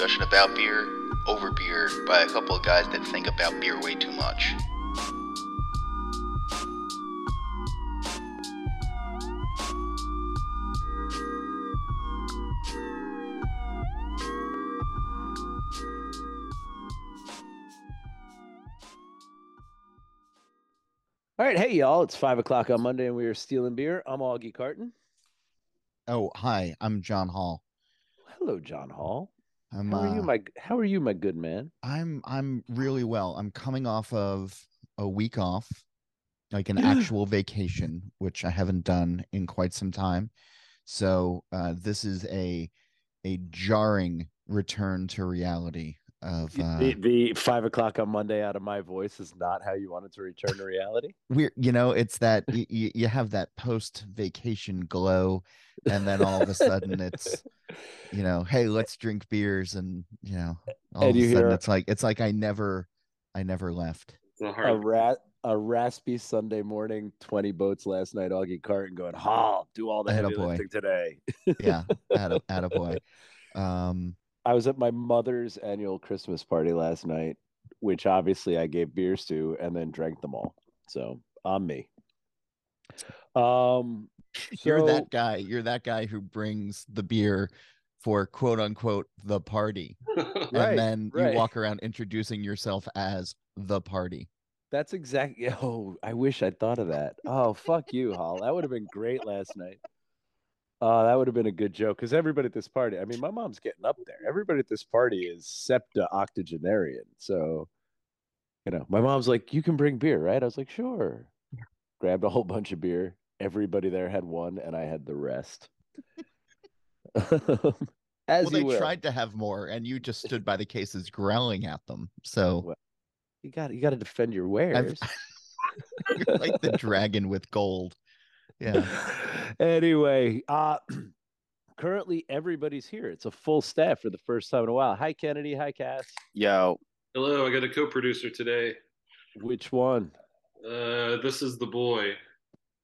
Discussion about beer, over beer, by a couple of guys that think about beer way too much. All right, hey y'all! It's five o'clock on Monday, and we are stealing beer. I'm Augie Carton. Oh, hi, I'm John Holl. Hello, John Holl. I'm, How are you, uh, my How are you, my good man? I'm I'm really well. I'm coming off of a week off, like an actual vacation, which I haven't done in quite some time. So uh, this is a a jarring return to reality of uh, the, the five o'clock on Monday out of my voice is not how you wanted to return to reality. we're you know it's that y- y- you have that post vacation glow and then all of a sudden it's you know hey let's drink beers and you know all And of you a sudden hear- it's like it's like i never i never left a a rat, a raspy Sunday morning, twenty boats last night. Augie Carton going, Holl, do all the heavy lifting today. yeah atta, attaboy. um I was at my mother's annual Christmas party last night, which obviously I gave beers to and then drank them all. So on me. Um, you're so- that guy you're that guy who brings the beer for quote unquote the party Right, and then right. you walk around introducing yourself as the party That's exactly. Oh, I wish I'd thought of that. Oh, fuck you, Holl. That would have been great last night. Oh, that would have been a good joke because everybody at this party. I mean, my mom's getting up there. Everybody at this party is septa octogenarian. So, you know, my mom's like, "You can bring beer, right?" I was like, "Sure." Grabbed a whole bunch of beer. Everybody there had one, and I had the rest. As well they will. tried to have more and you just stood by the cases growling at them so Well, You got you got to defend your wares. You're like the dragon with gold. Yeah. anyway, uh currently everybody's here. It's a full staff for the first time in a while. Hi Kennedy, hi Cass. Yo, Hello, I got a co-producer today. Which one? Uh, this is the boy.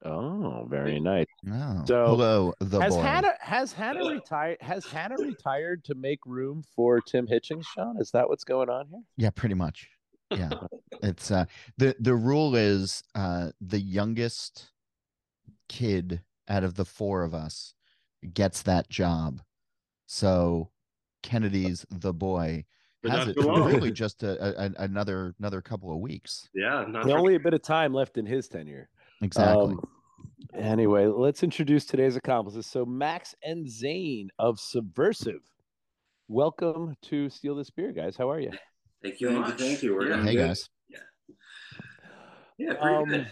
Oh, very nice. Oh, So, hello, the has boy. Hannah has Hannah retired has Hannah retired to make room for Tim Hitchings, Sean? Is that what's going on here? Yeah, pretty much. Yeah, it's uh the the rule is uh the youngest kid out of the four of us gets that job. So Kennedy's the boy But has not it too for long. really just a, a, another another couple of weeks. Yeah, not There's for- only a bit of time left in his tenure. Exactly. Um, anyway, let's introduce today's accomplices. So Max and Zane of Subversive. Welcome to Steal This Beer, guys. How are you? Thank you Thank you, thank you. We're Yeah, hey good. guys. yeah, pretty Um, good.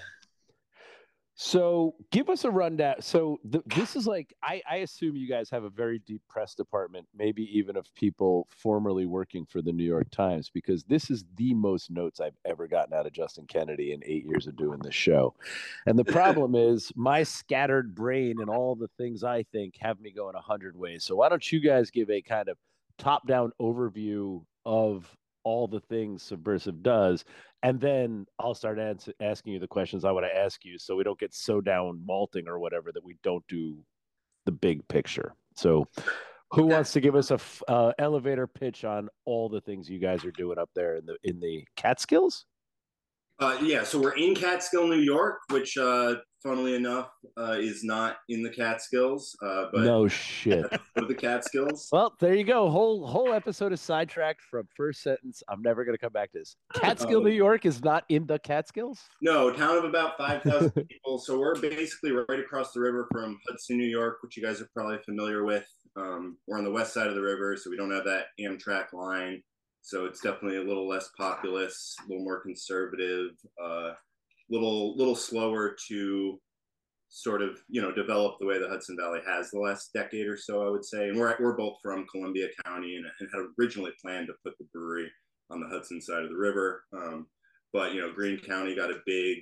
So give us a rundown. So th- this is like I, I assume you guys have a very deep press department, maybe even of people formerly working for the New York Times, because this is the most notes I've ever gotten out of Justin Kennedy in eight years of doing this show. And the problem is my scattered brain and all the things I think have me going a hundred ways. So why don't you guys give a kind of top-down overview of all the things Subversive does, and then I'll start ans- asking you the questions I want to ask you, so we don't get so down malting or whatever that we don't do the big picture. So, who wants to give us a f- uh, elevator pitch on all the things you guys are doing up there in the in the Catskills? Uh, yeah, so we're in Catskill, New York, which, uh, funnily enough, uh, is not in the Catskills, uh, but no shit. of the Catskills. Well, there you go. Whole whole episode is sidetracked from first sentence. I'm never gonna come back to this. Catskill, New York, is not in the Catskills. No, town of about 5,000 people. So we're basically right across the river from Hudson, New York, which you guys are probably familiar with. Um, we're on the west side of the river, so we don't have that Amtrak line. So it's definitely a little less populous, a little more conservative. Uh, a little little slower to sort of you know develop the way the Hudson Valley has the last decade or so, I would say. And we're we're both from Columbia County and, and had originally planned to put the brewery on the Hudson side of the river, um, but you know Greene County got a big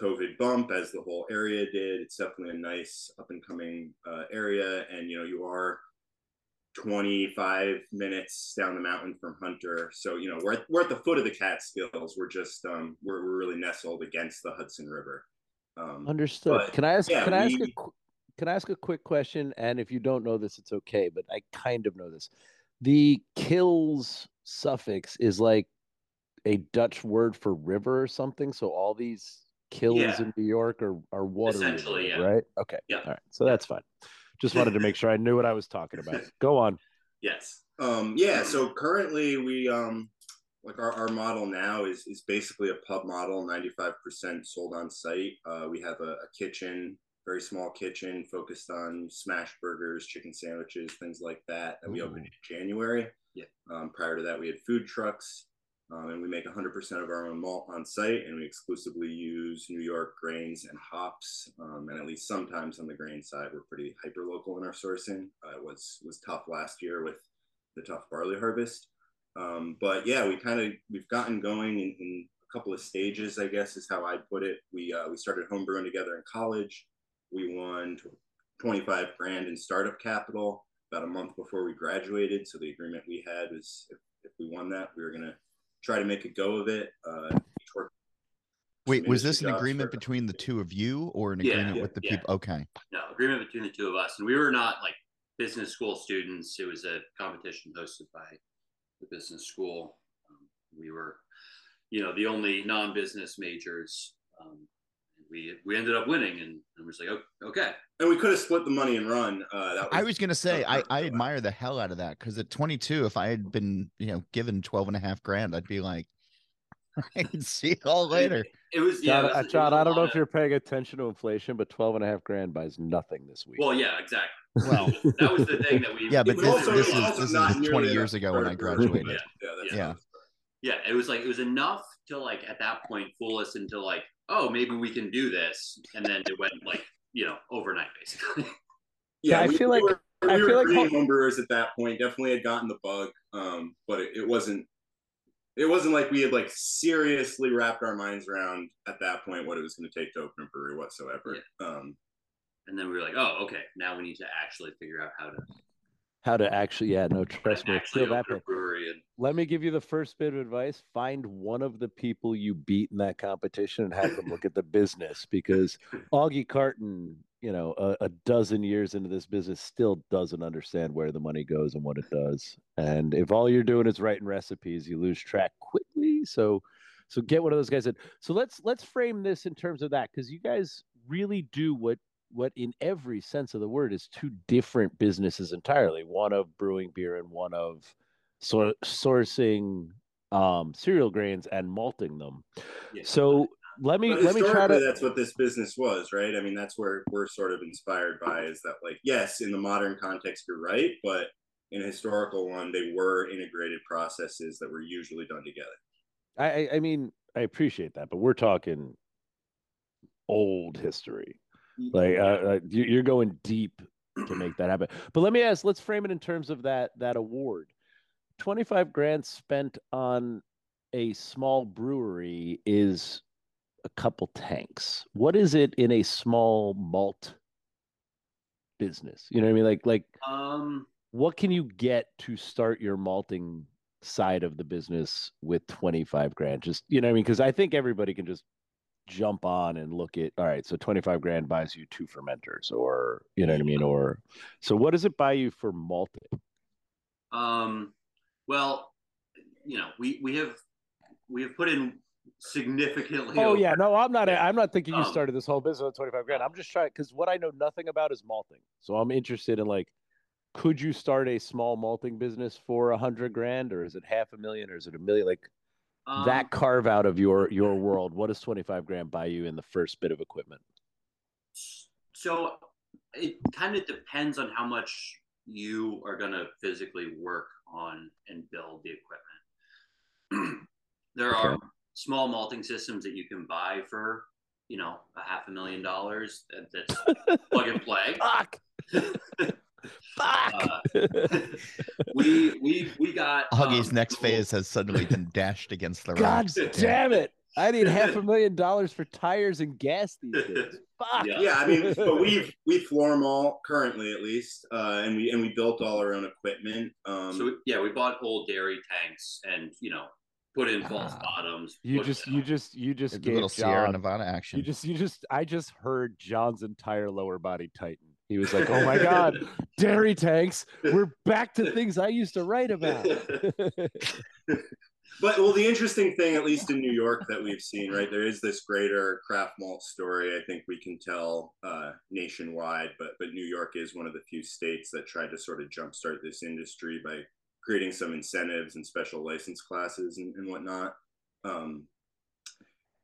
COVID bump as the whole area did. It's definitely a nice up and coming uh, area, and you know you are 25 minutes down the mountain from Hunter. So, you know, we're at, we're at the foot of the Catskills. We're just, um, we're, we're really nestled against the Hudson River. Um, Understood. but, can I ask? yeah, can I ask? we- A, can I ask a quick question? And if you don't know this, it's okay. But I kind of know this. The kills suffix is like a Dutch word for river or something. So all these kills Yeah. in New York are are water, Essentially, related, yeah. right? Okay. Yeah. All right. So that's fine. Just wanted to make sure I knew what I was talking about. Go on. Yes. Um, yeah, so currently we um like our, our model now is is basically a pub model, 95% sold on site. Uh, we have a, a kitchen, very small kitchen focused on smash burgers, chicken sandwiches, things like that that we opened in January. Yeah. Um, prior to that, we had food trucks. Um, and we make 100% of our own malt on site, and we exclusively use New York grains and hops. Um, and at least sometimes on the grain side, we're pretty hyper local in our sourcing. Uh, it was was tough last year with the tough barley harvest. Um, but yeah, we kind of we've gotten going in, in a couple of stages, I guess is how I'd put it. We uh, we started homebrewing together in college. We won 25 grand in startup capital about a month before we graduated. So the agreement we had was if, if we won that, we were gonna try to make a go of it. Uh, Wait, was this an agreement for- between the two of you or an Yeah, agreement yeah, with the yeah. people? Okay. No agreement between the two of us, and we were not like business school students. It was a competition hosted by the business school. Um, we were, you know, the only non-business majors. Um, we we ended up winning, and I was like, "Oh, okay, and we could have split the money and run. Uh, that I was going to say, I, I admire the hell out of that because at 22, if I had been, you know, given 12 and a half grand, I'd be like, I can see it all later. It was yeah, John, it was- uh, it was John a I don't know lot if you're paying attention to inflation, but 12 and a half grand buys nothing this week. Well, yeah, exactly. Well, that was the thing that we. yeah, but But this, also- this is also this not is 20 years ago when I graduated. Yeah, yeah, that's Yeah. yeah, it was like it was enough to like at that point fool us into like, oh, maybe we can do this, and then it went like you know overnight basically. Yeah, I we- feel we like- were, we I were feel like green home- homebrewers at that point. Definitely had gotten the bug, um, but it, it wasn't. It wasn't like we had like seriously wrapped our minds around at that point what it was going to take to open a brewery whatsoever. Um, and then we were like, oh, okay, now we need to actually figure out how to How to actually, yeah, no, trust me. actually Feel that open a bit. brewery. And Let me give you the first bit of advice. Find one of the people you beat in that competition and have them look at the business because Augie Carton, you know, a, a dozen years into this business still doesn't understand where the money goes and what it does. And if all you're doing is writing recipes, you lose track quickly. So so get one of those guys in. So let's let's frame this in terms of that because you guys really do what what in every sense of the word is two different businesses entirely. One of brewing beer and one of sor- sourcing um, cereal grains and malting them. yeah. So let me let me try to. that's what this business was, right? I mean, that's where we're sort of inspired by is that, like, yes, in the modern context, you're right, but in a historical one, they were integrated processes that were usually done together. I I mean I appreciate that, but we're talking old history. Like uh, uh, you- you're going deep to make that happen. But let me ask. Let's frame it in terms of that that award. Twenty five grand spent on a small brewery is a couple tanks. What is it in a small malt business? You know what I mean? Like like um, what can you get to start your malting side of the business with 25 grand just you know what i mean because i think everybody can just jump on and look at all right so 25 grand buys you two fermenters or you know what i mean or so what does it buy you for malting um, well, you know, we we have we have put in significantly. oh over- yeah no i'm not i'm not thinking you Um, started this whole business with 25 grand. I'm just trying because what i know nothing about is malting. So i'm interested in like could you start a small malting business for a hundred grand or is it half a million or is it a million like um, that carve out of your your world what does 25 grand buy you in the first bit of equipment So it kind of depends on how much you are going to physically work on and build the equipment. there are small malting systems that you can buy for you know, a half a million dollars. That, that's plug and play. Fuck. Fuck. Uh, we we we got Augie's um, next Google- phase has suddenly been dashed against the God rocks. damn it. I need half a million dollars for tires and gas these days. Fuck. Yeah. Yeah, I mean, but we've we floor mall currently at least, uh, and we and we built all our own equipment. Um, So yeah, we bought old dairy tanks and you know put in false Ah. bottoms. You put just you just you just gave a little Sierra John, Nevada action. you just you just I just heard John's entire lower body tighten. He was like, "Oh my god, dairy tanks! We're back to things I used to write about." But well, the interesting thing, at least in New York, that we've seen, right, there is this greater craft malt story. I think we can tell uh, nationwide, but but New York is one of the few states that tried to sort of jumpstart this industry by creating some incentives and special license classes and, and whatnot. Um,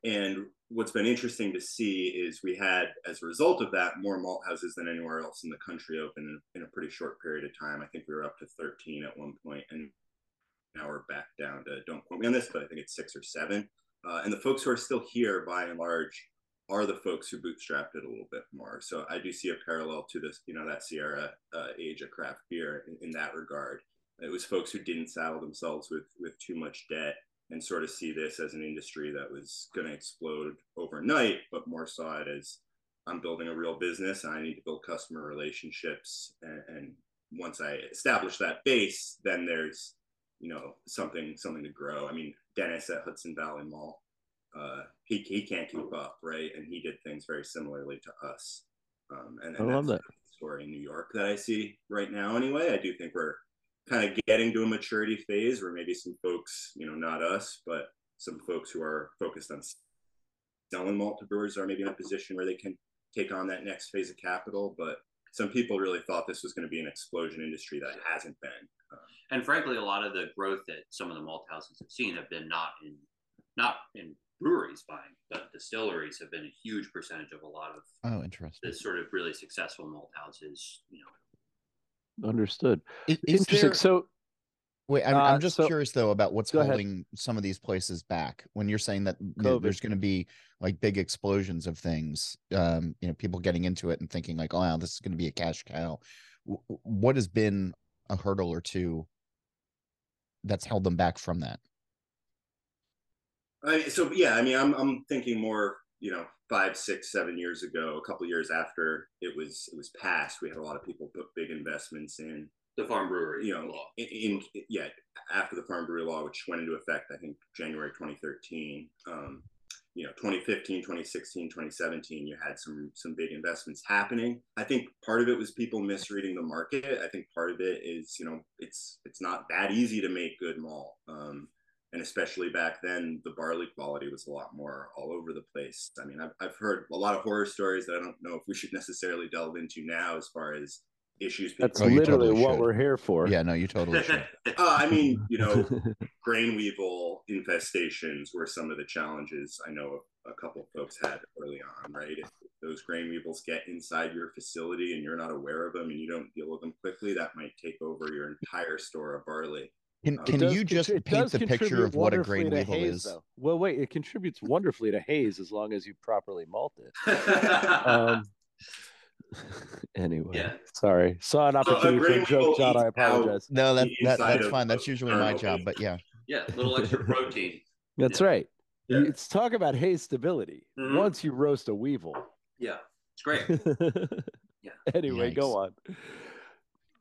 and what's been interesting to see is we had, as a result of that, more malt houses than anywhere else in the country open in, in a pretty short period of time. I think we were up to 13 at one point, and now we're back down to don't quote me on this, but I think it's six or seven. Uh, and the folks who are still here, by and large, are the folks who bootstrapped it a little bit more. So I do see a parallel to this, you know, that Sierra uh, age of craft beer in, in that regard. It was folks who didn't saddle themselves with with too much debt and sort of see this as an industry that was going to explode overnight, but more saw it as I'm building a real business and I need to build customer relationships. And, and once I establish that base, then there's you know something something to grow. I mean, Dennis at Hudson Valley Malt, uh, he he can't keep up, right? And he did things very similarly to us. Um, and, and I love that story in New York that I see right now. Anyway, I do think we're kind of getting to a maturity phase where maybe some folks, you know, not us, but some folks who are focused on selling malt to brewers are maybe in a position where they can take on that next phase of capital. But some people really thought this was going to be an explosion industry that hasn't been. Um, and frankly, a lot of the growth that some of the malt houses have seen have been not in not in breweries buying, but distilleries have been a huge percentage of a lot of oh, interesting. the sort of really successful malt houses. You know, Understood. Is, is Interesting. there- So Wait, I'm, Uh, I'm just so- curious though about what's Go ahead. holding some of these places back. When you're saying that COVID. there's going to be like big explosions of things, um, you know, people getting into it and thinking like, "Oh, wow, this is going to be a cash cow." W- w- What has been a hurdle or two that's held them back from that? I, so yeah, I mean, I'm I'm thinking more, you know, five, six, seven years ago, a couple years after it was it was passed, we had a lot of people put big investments in, the farm brewery you know, law. in, in yeah, after the Farm Brewery Law, which went into effect, I think January 2013. Um, you know, 2015, 2016, 2017, you had some some big investments happening. I think part of it was people misreading the market. I think part of it is, you know, it's it's not that easy to make good malt. Um, and especially back then, the barley quality was a lot more all over the place. I mean, I've, I've heard a lot of horror stories that I don't know if we should necessarily delve into now, as far as issues. people that's Oh, literally totally what should. we're here for. Yeah, no, you totally should. Uh, I mean, you know, grain weevil infestations were some of the challenges I know a couple of folks had early on, right? If those grain weevils get inside your facility and you're not aware of them and you don't deal with them quickly, that might take over your entire store of barley. Can, can does you just it paint the picture of what a grain weevil haze, is? though. Well, wait, it contributes wonderfully to haze as long as you properly malt it. Um, anyway, Yeah. sorry. Saw an So opportunity for a joke, John. I apologize. No, that, that that's of- fine. That's usually my kernel. job, but yeah. yeah, a little extra protein. That's Yeah. right. Yeah. It's talk about haze stability. Mhm. Once you roast a weevil. Yeah, it's great. Yeah. Anyway, go on.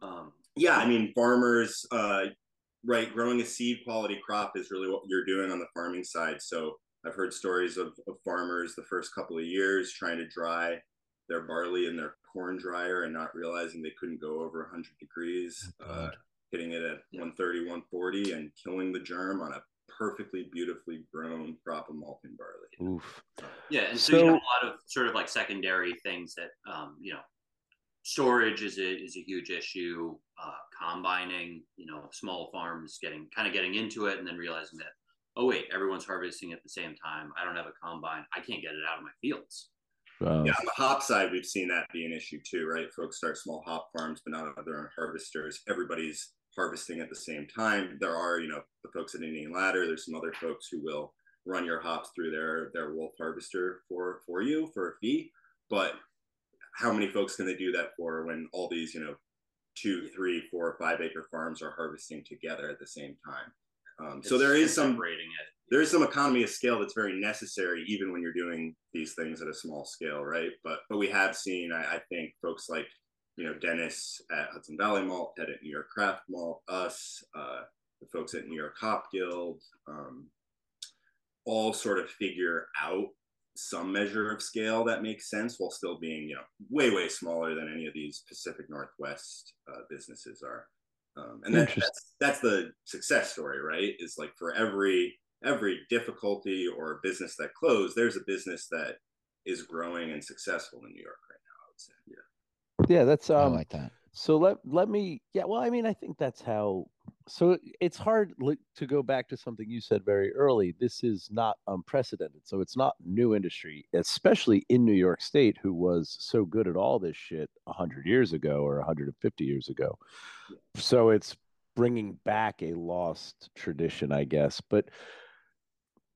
Um, Yeah, I mean, farmers, uh, right, growing a seed quality crop is really what you're doing on the farming side. So I've heard stories of, of farmers the first couple of years trying to dry their barley in their corn dryer and not realizing they couldn't go over 100 degrees, Oh, uh, hitting it at 130, 140, and killing the germ on a perfectly beautifully grown crop of malting barley. Oof. yeah, and so, you have a lot of sort of like secondary things that um, you know, storage is a is a huge issue. Uh, combining, you know, small farms getting kind of getting into it and then realizing that oh wait, everyone's harvesting at the same time. I don't have a combine. I can't get it out of my fields. Yeah, on the hop side, we've seen that be an issue too, right? Folks start small hop farms, but not other harvesters. Everybody's harvesting at the same time. There are, you know, the folks at Indian Ladder. There's some other folks who will run your hops through their their wolf harvester for for you for a fee but how many folks can they do that for when all these you know two three four five acre farms are harvesting together at the same time? Um, so there is some separating it. there is some economy of scale that's very necessary even when you're doing these things at a small scale right? But but we have seen i, I think folks like you know dennis at hudson valley malt at new york craft malt us uh, the folks at new york hop guild um, all sort of figure out some measure of scale that makes sense while still being you know way way smaller than any of these pacific northwest uh, businesses are um, and that, that's that's the success story right is like for every every difficulty or business that closed there's a business that is growing and successful in new york right now i would say yeah Yeah, that's I um. like that. So let let me yeah. Well, I mean, I think that's how. So it's hard to go back to something you said very early. This is not unprecedented. So it's not new industry, especially in New York State, who was so good at all this shit hundred years ago or 150 years ago. So it's bringing back a lost tradition, I guess. But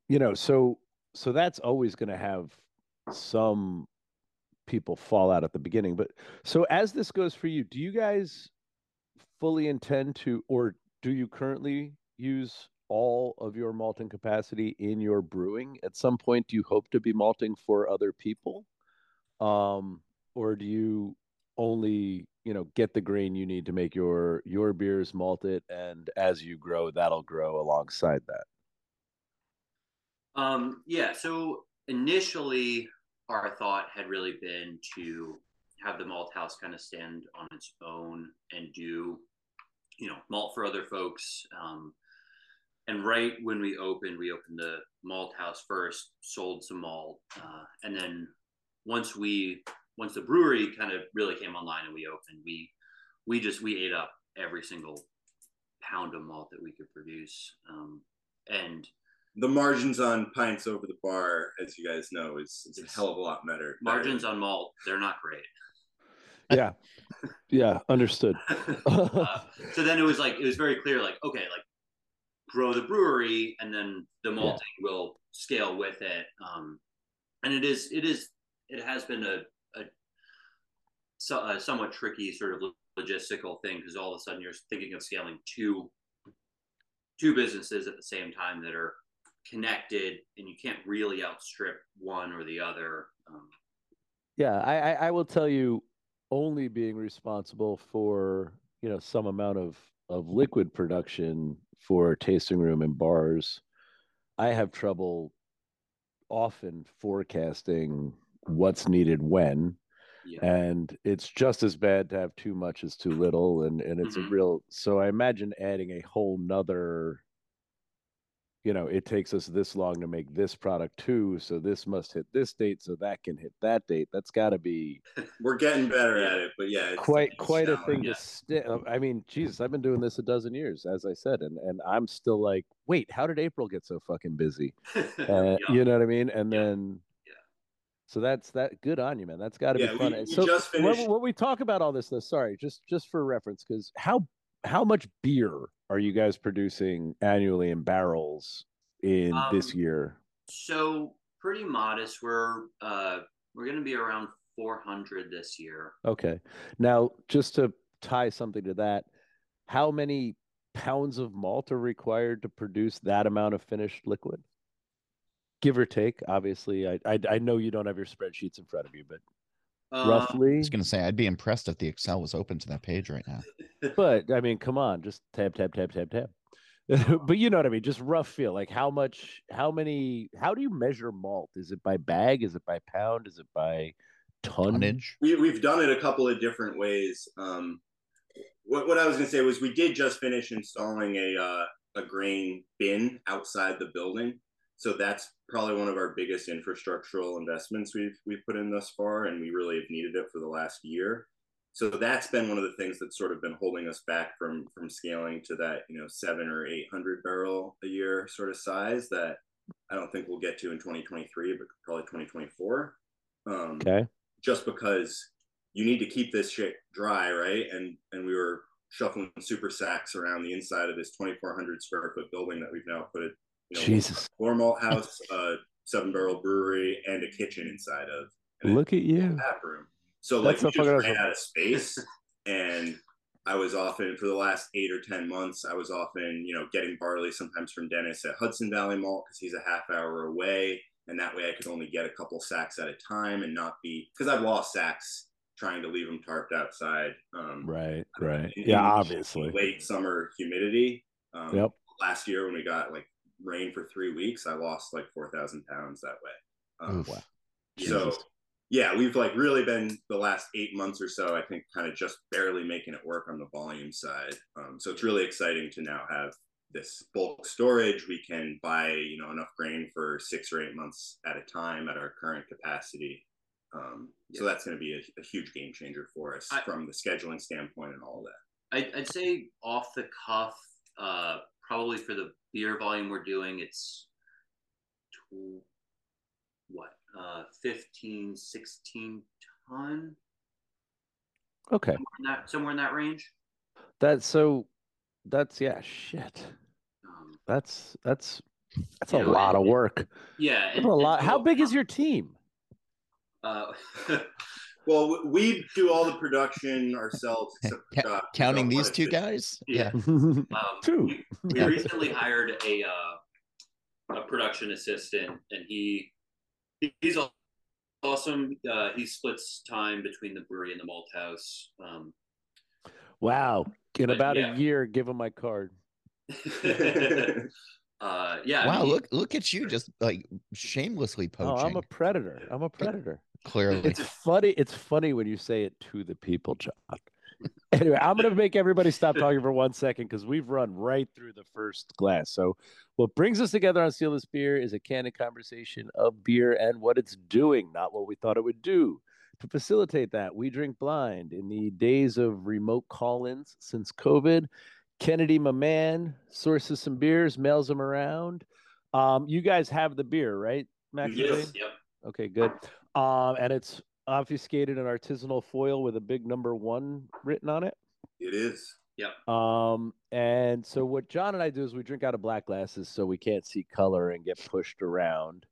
you know, so so that's always going to have some people fall out at the beginning. But so as this goes for you, do you guys fully intend to, or do you currently use all of your malting capacity in your brewing? At some point, do you hope to be malting for other people? Um, or do you only, you know, get the grain you need to make your your beers, malt it, and as you grow, that'll grow alongside that? Um, yeah, so initially our thought had really been to have the malt house kind of stand on its own and do, you know, malt for other folks. Um, and right when we opened, we opened the malt house first, sold some malt, uh, and then once we once the brewery kind of really came online and we opened, we we just we ate up every single pound of malt that we could produce. Um, and the margins on pints over the bar as you guys know is, is a hell of a lot better margins on malt they're not great Yeah, yeah, understood. uh, so then it was like it was very clear like okay like grow the brewery and then the malting will scale with it. Um and it is it is it has been a a, so, a somewhat tricky sort of logistical thing because all of a sudden you're thinking of scaling two two businesses at the same time that are connected and you can't really outstrip one or the other. Um, Yeah, I, I, I will tell you, only being responsible for you know some amount of of liquid production for tasting room and bars, I have trouble often forecasting what's needed when, yeah and it's just as bad to have too much as too little, and and it's Mhm. a real. So I imagine adding a whole nother. You know, it takes us this long to make this product too, so this must hit this date, so that can hit that date. That's got to be we're getting better at it but yeah it's quite quite a thing to sti I mean, Jesus, I've been doing this a dozen years, as I said, and and I'm still like, wait, how did April get so fucking busy? Uh, Yeah. You know what I mean? And Yeah. then, Yeah. so that's that. Good on you, man. That's got to be fun. we- we so just when, finished- when we talk about all this, though, sorry, just just for reference, because how how much beer are you guys producing annually in barrels in this Um, year? So pretty modest. We're uh we're gonna be around 400 this year. Okay. Now, just to tie something to that, how many pounds of malt are required to produce that amount of finished liquid? Give or take. Obviously, I I, I know you don't have your spreadsheets in front of you, but Um, I was gonna say I'd be impressed if the Excel was open to that page right now. But I mean, come on, just tab tab tab tab tab. but you know what I mean. Just rough feel. Like how much? How many? How do you measure malt? Is it by bag? Is it by pound? Is it by? Tonnage. we, we've done it a couple of different ways. Um, what, what I was going to say was we did just finish installing a uh, a grain bin outside the building, so that's probably one of our biggest infrastructural investments we've we've put in thus far, and we really have needed it for the last year. So that's been one of the things that's sort of been holding us back from from scaling to that you know seven or eight hundred barrel a year sort of size that I don't think we'll get to in 2023, but probably 2024. Um, Okay. just because you need to keep this shit dry, right? And and we were shuffling super sacks around the inside of this 2,400 square foot building that we've now put you know, Jesus. floor malt house, a seven barrel brewery, and a kitchen inside of Look at you. tap room. So like That's we so just ran out of space, and I was often for the last eight or ten months, I was often you know getting barley sometimes from Dennis at Hudson Valley Malt because he's a half hour away, and that way I could only get a couple sacks at a time and not be because I've lost sacks trying to leave them tarped outside. Um, Right, right. in- Yeah, in obviously. late summer humidity. Um, Yep. Last year when we got like rain for three weeks, I lost like four thousand pounds that way. Um, Oof. Wow. so yeah, we've like really been the last eight months or so, I think, kind of just barely making it work on the volume side. Um, so it's really exciting to now have this bulk storage. We can buy, you know, enough grain for six or eight months at a time at our current capacity. Um, so that's going to be a, a huge game changer for us I- from the scheduling standpoint and all of that. I, I'd say off the cuff, uh, probably for the beer volume we're doing, it's tw- what, uh, 15, 16 ton, Okay. somewhere in that, somewhere in that range. That's so that's yeah, shit. Um, That's that's that's a know, lot of work. yeah, and, a and lot. How big is your team? Uh, Well, we do all the production ourselves, except for Ca- Scott, who's Counting these quite two bit. guys, Yeah. yeah. um, Two. We, we Yeah. recently hired a uh, a production assistant, and he he- he's awesome. Uh, he splits time between the brewery and the malt house. Um, Wow. In But about yeah. a year, give him my card. uh, yeah. I wow, mean, look look at you just like shamelessly poaching. Oh, I'm a predator. I'm a predator. Clearly. It's funny. It's funny when you say it to the people, John. Anyway, I'm gonna make everybody stop talking for one second because we've run right through the first glass. So, what brings us together on Steal This Beer is a candid conversation of beer and what it's doing, not what we thought it would do. To facilitate that, we drink blind. In the days of remote call-ins since COVID, Kennedy, my man, sources some beers, mails them around. Um, you guys have the beer, right, Max? yes, yep. Okay, good. Um, and it's obfuscated in artisanal foil with a big number one written on it. It is. Yep. Um, and so what John and I do is we drink out of black glasses so we can't see color and get pushed around.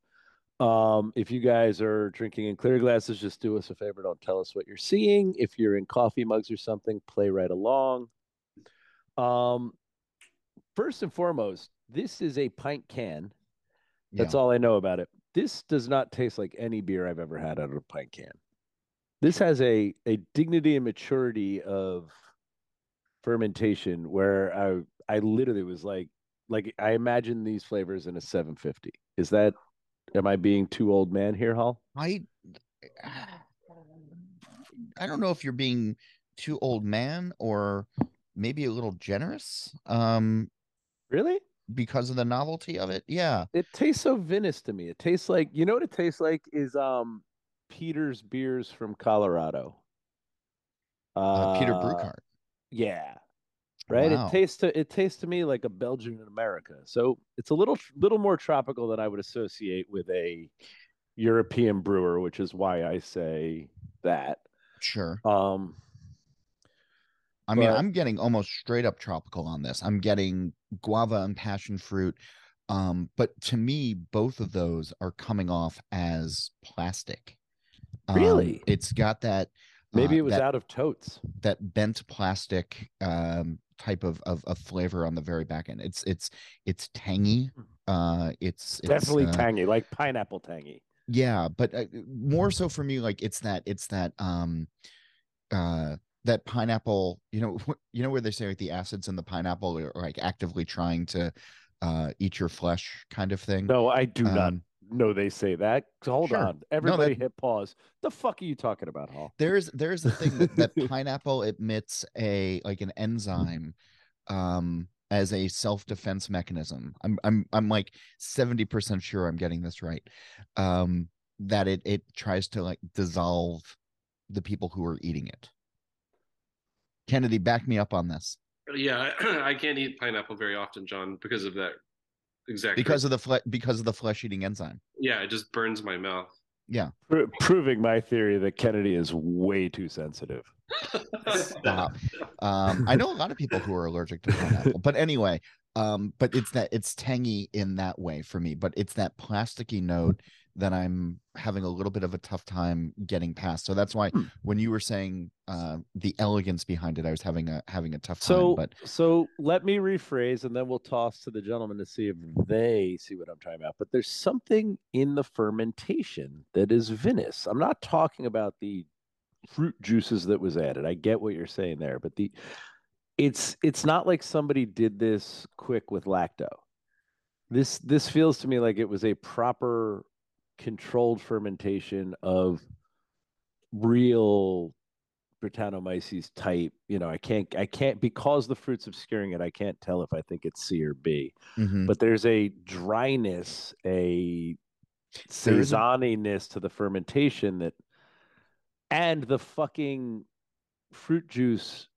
Um, if you guys are drinking in clear glasses, just do us a favor. Don't tell us what you're seeing. If you're in coffee mugs or something, play right along. Um, first and foremost, this is a pint can. That's Yeah. all I know about it. This does not taste like any beer I've ever had out of a pint can. This has a a dignity and maturity of fermentation where I I literally was like like I imagine these flavors in a 750. Is that am I being too old man here, Holl? I I don't know if you're being too old man or maybe a little generous um Really? Because of the novelty of it. Yeah. It tastes so vinous to me. It tastes like you know what it tastes like is um Peter's beers from Colorado. Uh, Peter Uh, Yeah. Right. Wow. It tastes to it tastes to me like a Belgian in America. So it's a little little more tropical than I would associate with a European brewer, which is why I say that. Sure. Um I mean, but- I'm getting almost straight up tropical on this. I'm getting guava and passion fruit. Um, but to me, both of those are coming off as plastic. Um, Really? it's got that maybe uh, it was that, out of totes. that bent plastic um type of, of of flavor on the very back end. It's it's it's tangy. Uh it's, it's Definitely uh, tangy, like pineapple tangy. yeah but uh, more so for me like it's that it's that um uh that pineapple you know you know where they say like the acids in the pineapple are like actively trying to uh eat your flesh kind of thing No, I do not Um, know they say that. Hold sure. on. Everybody that- hit pause. The fuck are you talking about, Holl? there's there's a thing that, that pineapple emits a like an enzyme um as a self-defense mechanism i'm i'm i'm like 70% sure i'm getting this right um that it it tries to like dissolve the people who are eating it kennedy back me up on this Yeah, I, I can't eat pineapple very often, John, because of that Exactly. because of the fle- because of the flesh-eating enzyme yeah, it just burns my mouth. Pro- proving my theory that Kennedy is way too sensitive. Stop. um i know a lot of people who are allergic to pineapple but anyway um but it's that it's tangy in that way for me but it's that plasticky note that i'm having a little bit of a tough time getting past so that's why Hmm. when you were saying uh the elegance behind it i was having a having a tough So, time but so let me rephrase, and then we'll toss to the gentleman to see if they see what I'm talking about. But there's something in the fermentation that is vinous. I'm not talking about the fruit juices that was added. I get what you're saying there, but the it's it's not like somebody did this quick with lacto. This this feels to me like it was a proper controlled fermentation of real Brettanomyces type. You know, I can't I can't because the fruit's obscuring it, I can't tell if I think it's C or B. mhm. But there's a dryness, a saisoniness to the fermentation that and the fucking fruit juice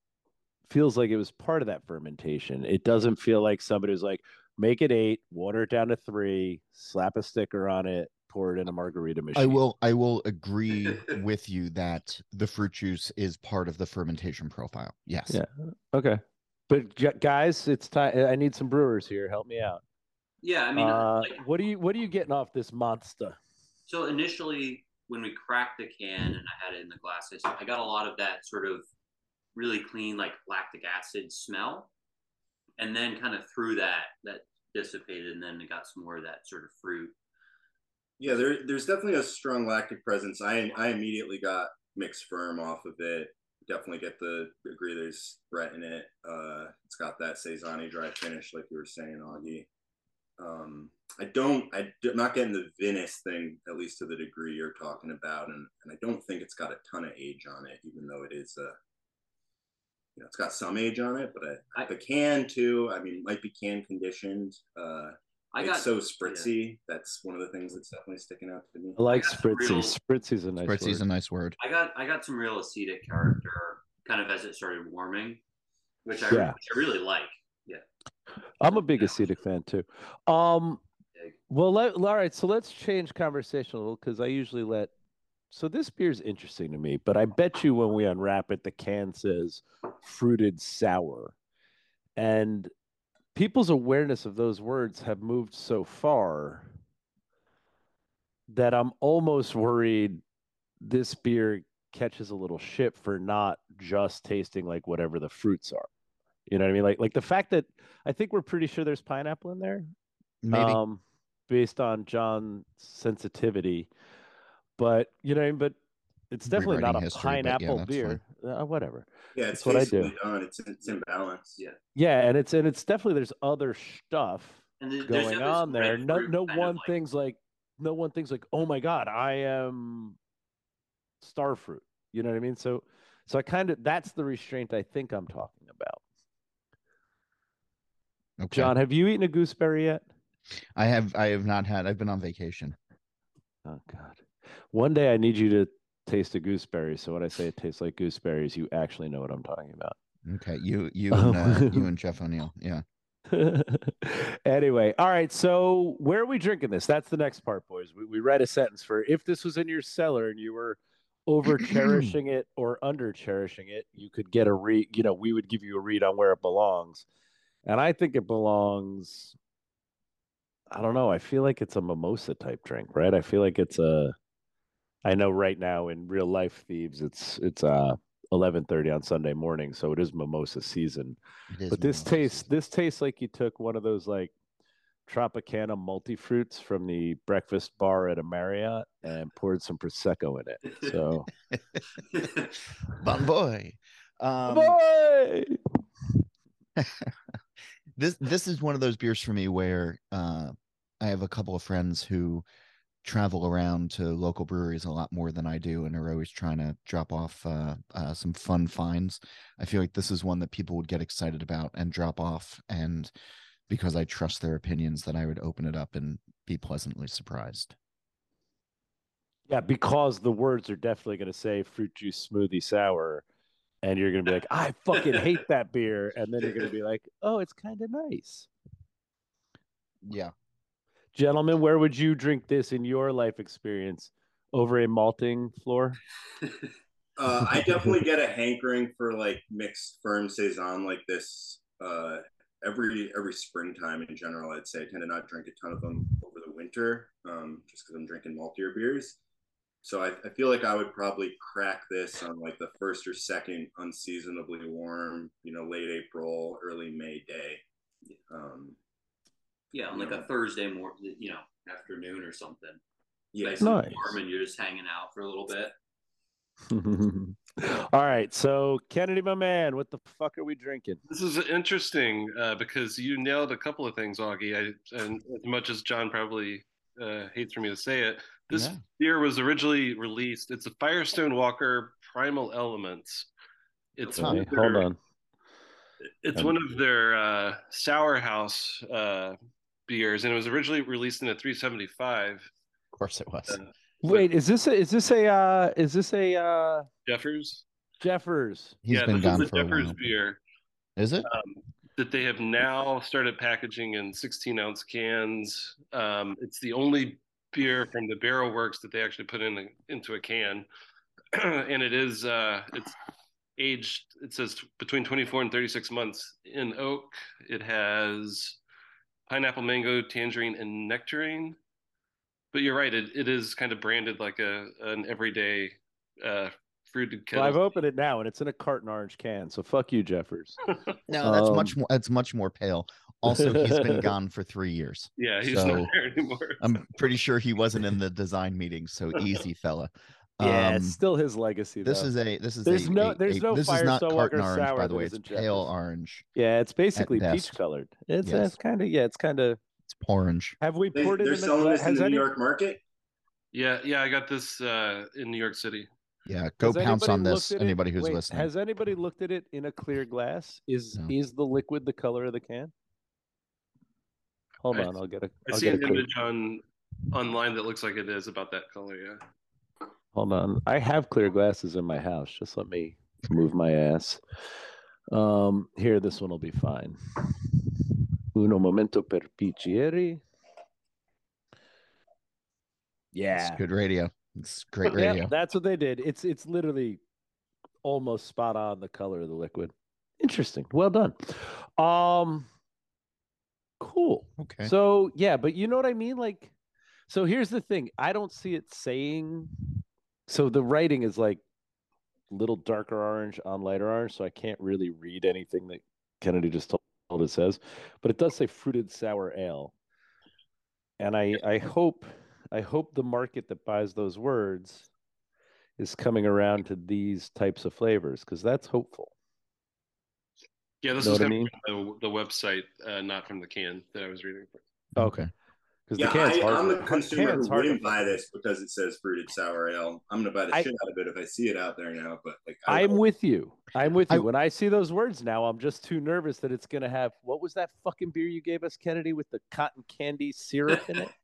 feels like it was part of that fermentation. It doesn't feel like somebody was like, make it eight, water it down to three, slap a sticker on it, pour it in a margarita machine. I will I will agree with you that the fruit juice is part of the fermentation profile. Yes. Yeah. Okay. But guys, it's time. I need some brewers here. Help me out. Yeah, I mean, uh, like, what are you What are you getting off this monster? So initially, when we cracked the can and I had it in the glasses, I got a lot of that sort of really clean, like lactic acid smell, and then kind of through that, that dissipated, and then it got some more of that sort of fruit. Yeah, there, there's definitely a strong lactic presence. I I immediately got mixed ferm off of it. Definitely get the agree there's Brett in it. Uh, it's got that saison dry finish, like you were saying, Augie. Um, I don't, I, am not getting the Venice thing, at least to the degree you're talking about, and, and I don't think it's got a ton of age on it, even though it is, uh, you know, it's got some age on it, but I, I- the can too. I mean, might be can conditioned. Uh, I it's got so spritzy. That's one of the things that's definitely sticking out to me. I like got some spritzy. real- Spritzy's a nice Spritzy's word. a nice word. I got I got some real acetic character kind of as it started warming, which I Yeah. which I really like. Yeah. I'm a big acetic fan too. Um, well, let, all right. So let's change conversation a little because I usually let. So this beer's interesting to me, but I bet you when we unwrap it, the can says fruited sour, and people's awareness of those words have moved so far that I'm almost worried this beer catches a little shit for not just tasting like whatever the fruits are. You know what I mean? Like like the fact that I think we're pretty sure there's pineapple in there. Maybe. Um based on John's sensitivity. But you know, what I mean? but it's definitely not a history, but yeah, pineapple beer. Uh, whatever. Yeah, it's what I do. done. It's it's in balance. Yeah. Yeah, and it's and it's definitely there's other stuff And there's going definitely on there. No no one like- thing's like no one thing's like, oh my god, I am star fruit. You know what I mean? So so I kind of that's the restraint I think I'm talking about. okay. John, have you eaten a gooseberry yet? I have I have not had I've been on vacation. Oh God. One day I need you to taste of gooseberries. So when I say it tastes like gooseberries, you actually know what I'm talking about. Okay. You you and uh, you and Jeff O'Neill. Yeah. anyway, all right. So where are we drinking this? That's the next part, boys. We, we read a sentence for if this was in your cellar and you were over cherishing it or under cherishing it, you could get a read. You know, we would give you a read on where it belongs. And I think it belongs. I don't know. I feel like it's a mimosa type drink, right? I feel like it's a. I know right now in real life thieves, it's it's uh eleven thirty on Sunday morning, so it is mimosa season is but this tastes this tastes like you took one of those like Tropicana multi fruits from the breakfast bar at a Marriott and poured some prosecco in it. So, Bon boy. Um, boy! this this is one of those beers for me where uh, I have a couple of friends who travel around to local breweries a lot more than I do, and are always trying to drop off uh, uh, some fun finds. I feel like this is one that people would get excited about and drop off, and because I trust their opinions, that I would open it up and be pleasantly surprised. Yeah, because the words are definitely going to say fruit juice smoothie sour, and you're going to be like, I fucking hate that beer, and then you're going to be like, oh, it's kind of nice. Yeah, Gentlemen, where would you drink this in your life experience? Over a malting floor? Uh, I definitely get a hankering for like mixed ferm saison like this. Uh, every every springtime in general, I'd say I tend to not drink a ton of them over the winter, um, just because I'm drinking maltier beers. So I, I feel like I would probably crack this on like the first or second unseasonably warm, you know, late April, early May day. Um, Yeah, on like a Thursday morning, you know, afternoon or something. yeah, Nice, and Nice. warm, and you're just hanging out for a little bit. All right, so Kennedy, my man, what the fuck are we drinking? This is interesting uh, because you nailed a couple of things, Augie. I, and as much as John probably uh, hates for me to say it, this Yeah. beer was originally released. It's a Firestone Walker Primal Elements. It's Okay, one of hold on. It's Um, one of their uh, Sour House uh, beers, and it was originally released in a 375. Of course it was. Uh, Wait, is this a, is this a uh, is this a uh, Jeffers. Jeffers? He's yeah, been this gone is a for a Jeffers while. beer. Is it? um, that they have now started packaging in 16 ounce cans. Um, it's the only beer from the Barrel Works that they actually put in a, into a can, and it is uh, it's aged. It says between 24 and 36 months in oak. It has pineapple, mango, tangerine, and nectarine. But you're right. It, it is kind of branded like a an everyday uh, fruited Well. I've opened it now, and it's in a carton orange can. So fuck you, Jeffers. No, that's Um, much more. That's much more pale. Also, he's been gone for three years. yeah, he's so- not there anymore. I'm pretty sure he wasn't in the design meeting. So easy, fella. Yeah, Um, it's still his legacy. this is a this is There's a, no- there's a- no this is not Firestone carton Walker orange sour by the way. It's pale orange. yeah, it's basically peach colored. It's Yes. it's kind of yeah, it's kind of. It's orange. Have we they, poured it they're in selling gla- this in has the any- New York market. Yeah, yeah, I got this uh, in New York City. Yeah, go has pounce anybody on this. looked at it- Anybody who's wait, listening. Has anybody looked at it in a clear glass? Is No. is the liquid the color of the can? Hold I- on, I'll get a. I I'll see get an image on online that looks like it is about that color. Yeah. Hold on. I have clear glasses in my house. Just let me move my ass. Um, here, this one will be fine. Uno momento per piccieri. Yeah. It's good radio. It's great radio. that's what they did. It's it's literally almost spot on the color of the liquid. Interesting. Well done. Um cool. Okay. So yeah, but you know what I mean? Like, so here's the thing. I don't see it saying. So the writing is like little darker orange on lighter orange, so I can't really read anything that Kennedy just told it says. But it does say fruited sour ale, and I I hope I hope the market that buys those words is coming around to these types of flavors because that's hopeful. Yeah, this Know is I coming from the, the website, uh, not from the can that I was reading. okay. Because Yeah, the can's I, hard. I'm the consumer can's who wouldn't buy this because it says fruited sour ale. I'm gonna buy the I- shit out of it if I see it out there now. But like, I I'm with you. I'm with I- you. when I see those words now, I'm just too nervous that it's going to have what was that fucking beer you gave us, Kennedy, with the cotton candy syrup in it?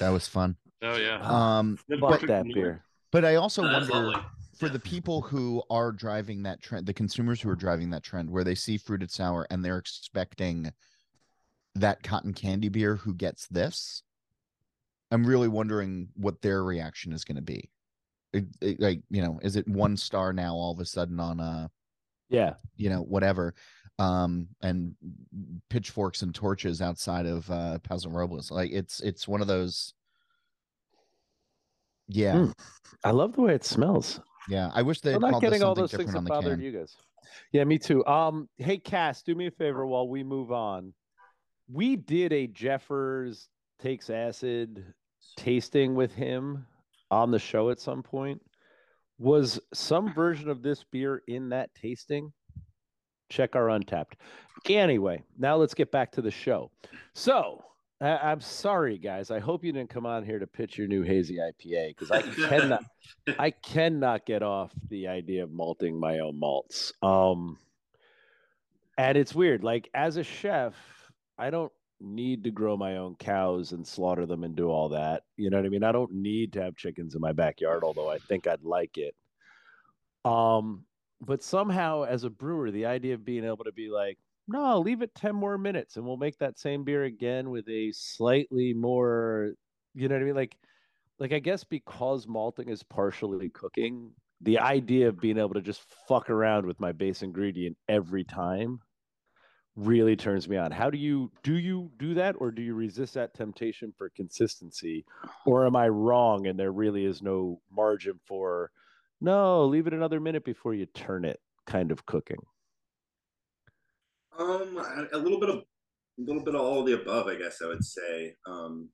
That was fun. Oh yeah. Um, but that beer. but I also That's wonder lovely. for the people who are driving that trend, the consumers who are driving that trend, where they see fruited sour and they're expecting that cotton candy beer who gets this. I'm really wondering what their reaction is going to be. It- it- like, you know, is it one star now all of a sudden on uh Yeah. you know, whatever, um, and pitchforks and torches outside of uh Paso Robles. Like it's it's one of those. Yeah, Mm. I love the way it smells. yeah. I wish they I'm not getting all those things that bothered you guys. Yeah, me too. Um, hey Cass, do me a favor while we move on. We did a Jeffers takes acid tasting with him on the show at some point. Was some version of this beer in that tasting? Check our Untappd. Anyway, now let's get back to the show. So I- I'm sorry, guys. I hope you didn't come on here to pitch your new hazy IPA because I cannot. I cannot get off the idea of malting my own malts. Um, and it's weird. Like as a chef, I don't need to grow my own cows and slaughter them and do all that. You know what I mean? I don't need to have chickens in my backyard, although I think I'd like it. Um, but somehow as a brewer, the idea of being able to be like, no, leave it 10 more minutes and we'll make that same beer again with a slightly more, you know what I mean? Like, like I guess because malting is partially cooking, the idea of being able to just fuck around with my base ingredient every time really turns me on. How do you do you do that or do you resist that temptation for consistency or am I wrong and there really is no margin for no, leave it another minute before you turn it kind of cooking? Um a little bit of a little bit of all of the above, I guess I would say. Um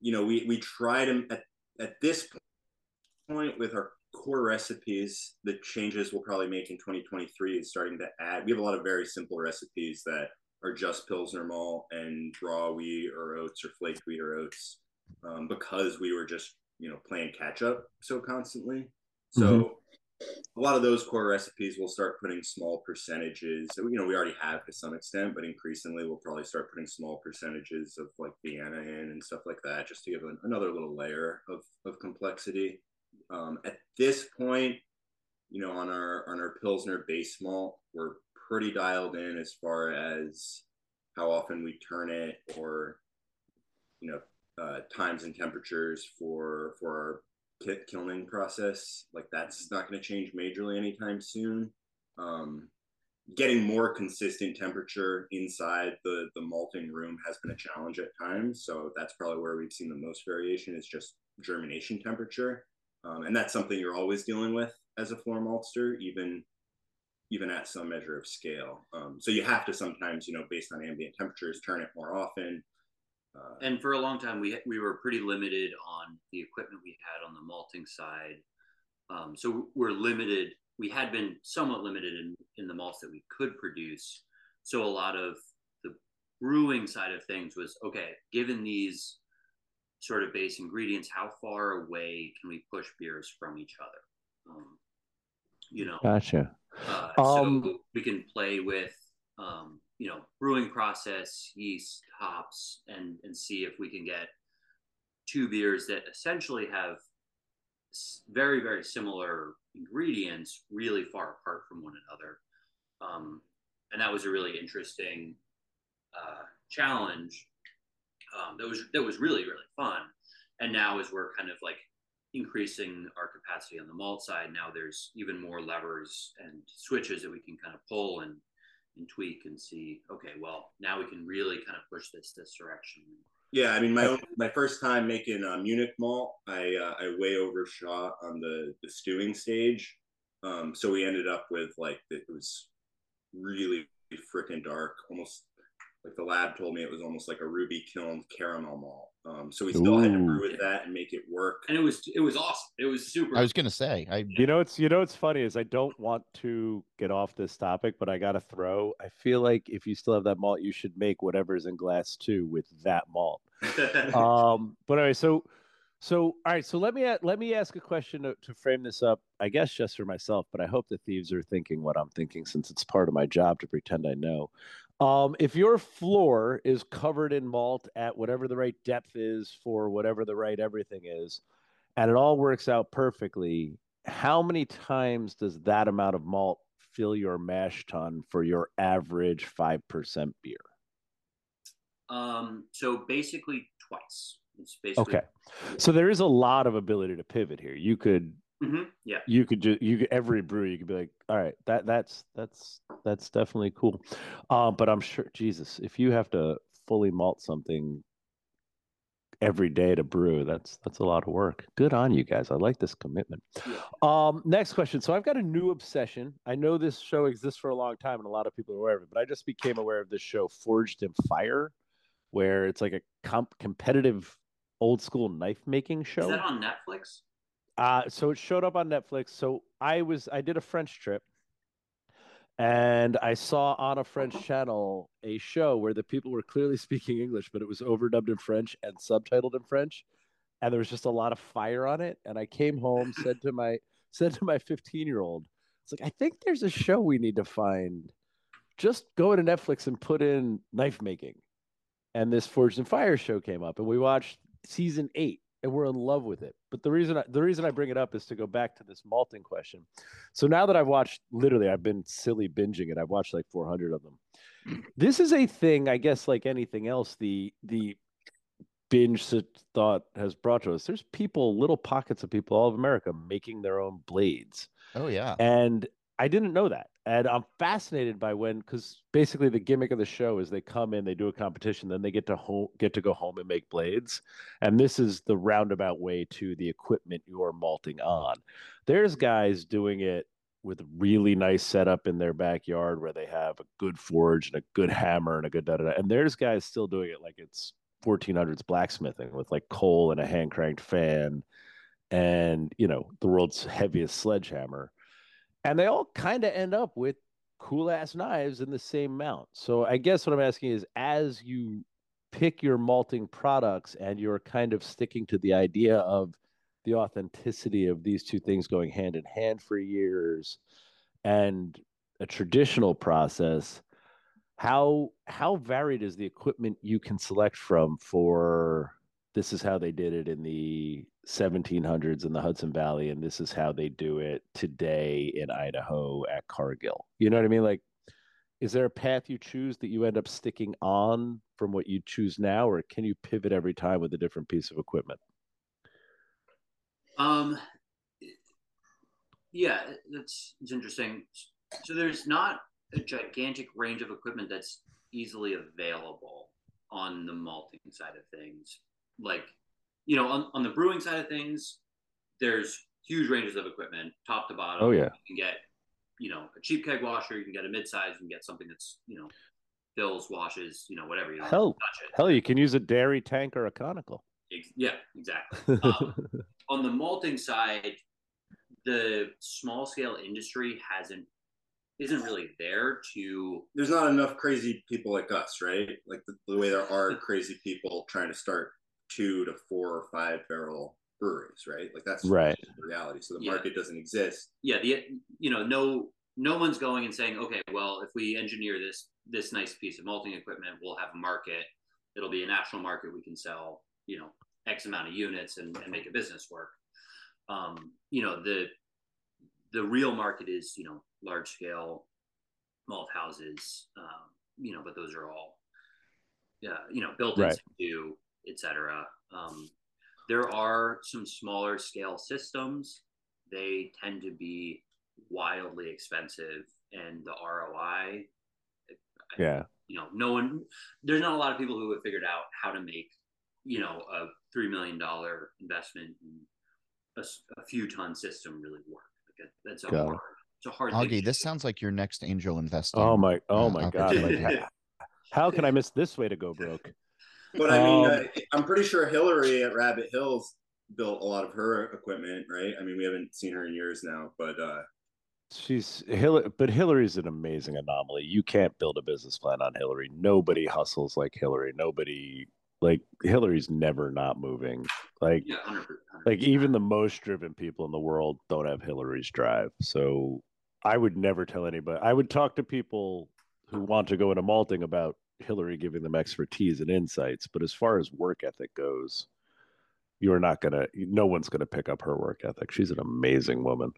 you know, we we try to at at this point with our core recipes, the changes we'll probably make in 2023 is starting to add. We have a lot of very simple recipes that are just Pilsner malt and raw wheat or oats or flaked wheat or oats um, because we were just, you know, playing catch up so constantly. So mm-hmm. a lot of those core recipes we'll start putting small percentages. You know, we already have to some extent, but increasingly we'll probably start putting small percentages of like Vienna in and stuff like that just to give an, another little layer of, of complexity. Um, at this point, you know, on our on our Pilsner base malt, we're pretty dialed in as far as how often we turn it or you know uh, times and temperatures for for our kit kilning process. Like that's not going to change majorly anytime soon. Um, getting more consistent temperature inside the the malting room has been a challenge at times. So that's probably where we've seen the most variation is just germination temperature um, and that's something you're always dealing with as a floor maltster, even even at some measure of scale. Um, so you have to sometimes, you know, based on ambient temperatures, turn it more often. Uh, and for a long time, we we were pretty limited on the equipment we had on the malting side. Um, so we're limited. We had been somewhat limited in in the malts that we could produce. So a lot of the brewing side of things was okay. Given these sort of base ingredients, how far away can we push beers from each other? Um, you know, gotcha. Uh, um, so we can play with, um, you know, brewing process, yeast, hops, and and see if we can get two beers that essentially have very very similar ingredients, really far apart from one another. Um, and that was a really interesting uh, challenge um, that was that was really really fun. And now as we're kind of like increasing our capacity on the malt side, now there's even more levers and switches that we can kind of pull and and tweak and see. Okay, well now we can really kind of push this this direction. Yeah, I mean my own, my first time making uh, Munich malt, I uh, I way overshot on the the stewing stage. Um, so we ended up with like it was really freaking dark, almost like the lab told me it was almost like a ruby kiln caramel malt. Um, so we still Ooh. had to brew with that and make it work. And it was it was awesome. It was super. I was gonna say, I you know it's you know it's funny is I don't want to get off this topic, but I gotta throw. I feel like if you still have that malt, you should make whatever's in glass too with that malt. um, but anyway, so so all right, so let me let me ask a question to, to frame this up. I guess just for myself, but I hope the thieves are thinking what I'm thinking since it's part of my job to pretend I know. Um, if your floor is covered in malt at whatever the right depth is for whatever the right everything is, and it all works out perfectly, how many times does that amount of malt fill your mash tun for your average 5% beer? Um, so basically twice. It's basically okay. So there is a lot of ability to pivot here. You could Mm-hmm. Yeah. You could just you could, every brew you could be like, all right, that that's that's that's definitely cool. Um, but I'm sure Jesus, if you have to fully malt something every day to brew, that's that's a lot of work. Good on you guys. I like this commitment. Yeah. Um, next question. So I've got a new obsession. I know this show exists for a long time and a lot of people are aware of it, but I just became aware of this show Forged in Fire, where it's like a comp- competitive old school knife making show. Is that on Netflix? Uh, so it showed up on Netflix. So I was I did a French trip, and I saw on a French channel a show where the people were clearly speaking English, but it was overdubbed in French and subtitled in French, and there was just a lot of fire on it. And I came home, said to my said to my 15 year old, "It's like I think there's a show we need to find. Just go to Netflix and put in knife making." And this Forged and Fire show came up, and we watched season eight and we're in love with it. But the reason I, the reason I bring it up is to go back to this malting question. So now that I've watched literally I've been silly binging it. I've watched like 400 of them. This is a thing I guess like anything else the the binge thought has brought to us. There's people, little pockets of people all of America making their own blades. Oh yeah. And I didn't know that. And I'm fascinated by when because basically the gimmick of the show is they come in, they do a competition, then they get to home get to go home and make blades. And this is the roundabout way to the equipment you're malting on. There's guys doing it with really nice setup in their backyard where they have a good forge and a good hammer and a good da da da. And there's guys still doing it like it's 1400s blacksmithing with like coal and a hand cranked fan and you know the world's heaviest sledgehammer and they all kind of end up with cool ass knives in the same mount. So i guess what i'm asking is as you pick your malting products and you're kind of sticking to the idea of the authenticity of these two things going hand in hand for years and a traditional process how how varied is the equipment you can select from for this is how they did it in the 1700s in the Hudson Valley, and this is how they do it today in Idaho at Cargill. You know what I mean? Like, is there a path you choose that you end up sticking on from what you choose now, or can you pivot every time with a different piece of equipment? Um, yeah, that's it's interesting. So there's not a gigantic range of equipment that's easily available on the malting side of things. Like you know, on, on the brewing side of things, there's huge ranges of equipment, top to bottom. Oh yeah, you can get, you know, a cheap keg washer. You can get a mid-size. You can get something that's, you know, fills, washes, you know, whatever. You hell, hell, you can use a dairy tank or a conical. Yeah, exactly. um, on the malting side, the small scale industry hasn't isn't really there to there's not enough crazy people like us right like the, the way there are crazy people trying to start two to four or five barrel breweries, right? Like that's right the reality. So the yeah. market doesn't exist. Yeah, the you know no no one's going and saying, okay, well, if we engineer this this nice piece of malting equipment, we'll have a market. It'll be a national market. We can sell you know X amount of units and, and make a business work. Um, you know the the real market is you know large scale malt houses. Um, you know, but those are all yeah, you know, built right. into etc. Um, there are some smaller scale systems. They tend to be wildly expensive, and the ROI. Yeah. You know, no one. There's not a lot of people who have figured out how to make, you know, a three million dollar investment in a, a, few ton system really work. Like that's a hard. It's a hard. Augie, this sounds like your next angel investing. Oh my! Oh uh, my god! Like, how, how can I miss this way to go broke? But I mean, um, uh, I'm pretty sure Hillary at Rabbit Hills built a lot of her equipment, right? I mean, we haven't seen her in years now, but uh, she's Hillary. But Hillary's an amazing anomaly. You can't build a business plan on Hillary. Nobody hustles like Hillary. Nobody like Hillary's never not moving. Like, yeah, 100%, 100. like even the most driven people in the world don't have Hillary's drive. So I would never tell anybody. I would talk to people who want to go into malting about Hillary giving them expertise and insights, but as far as work ethic goes, you're not gonna. No one's gonna pick up her work ethic. She's an amazing woman.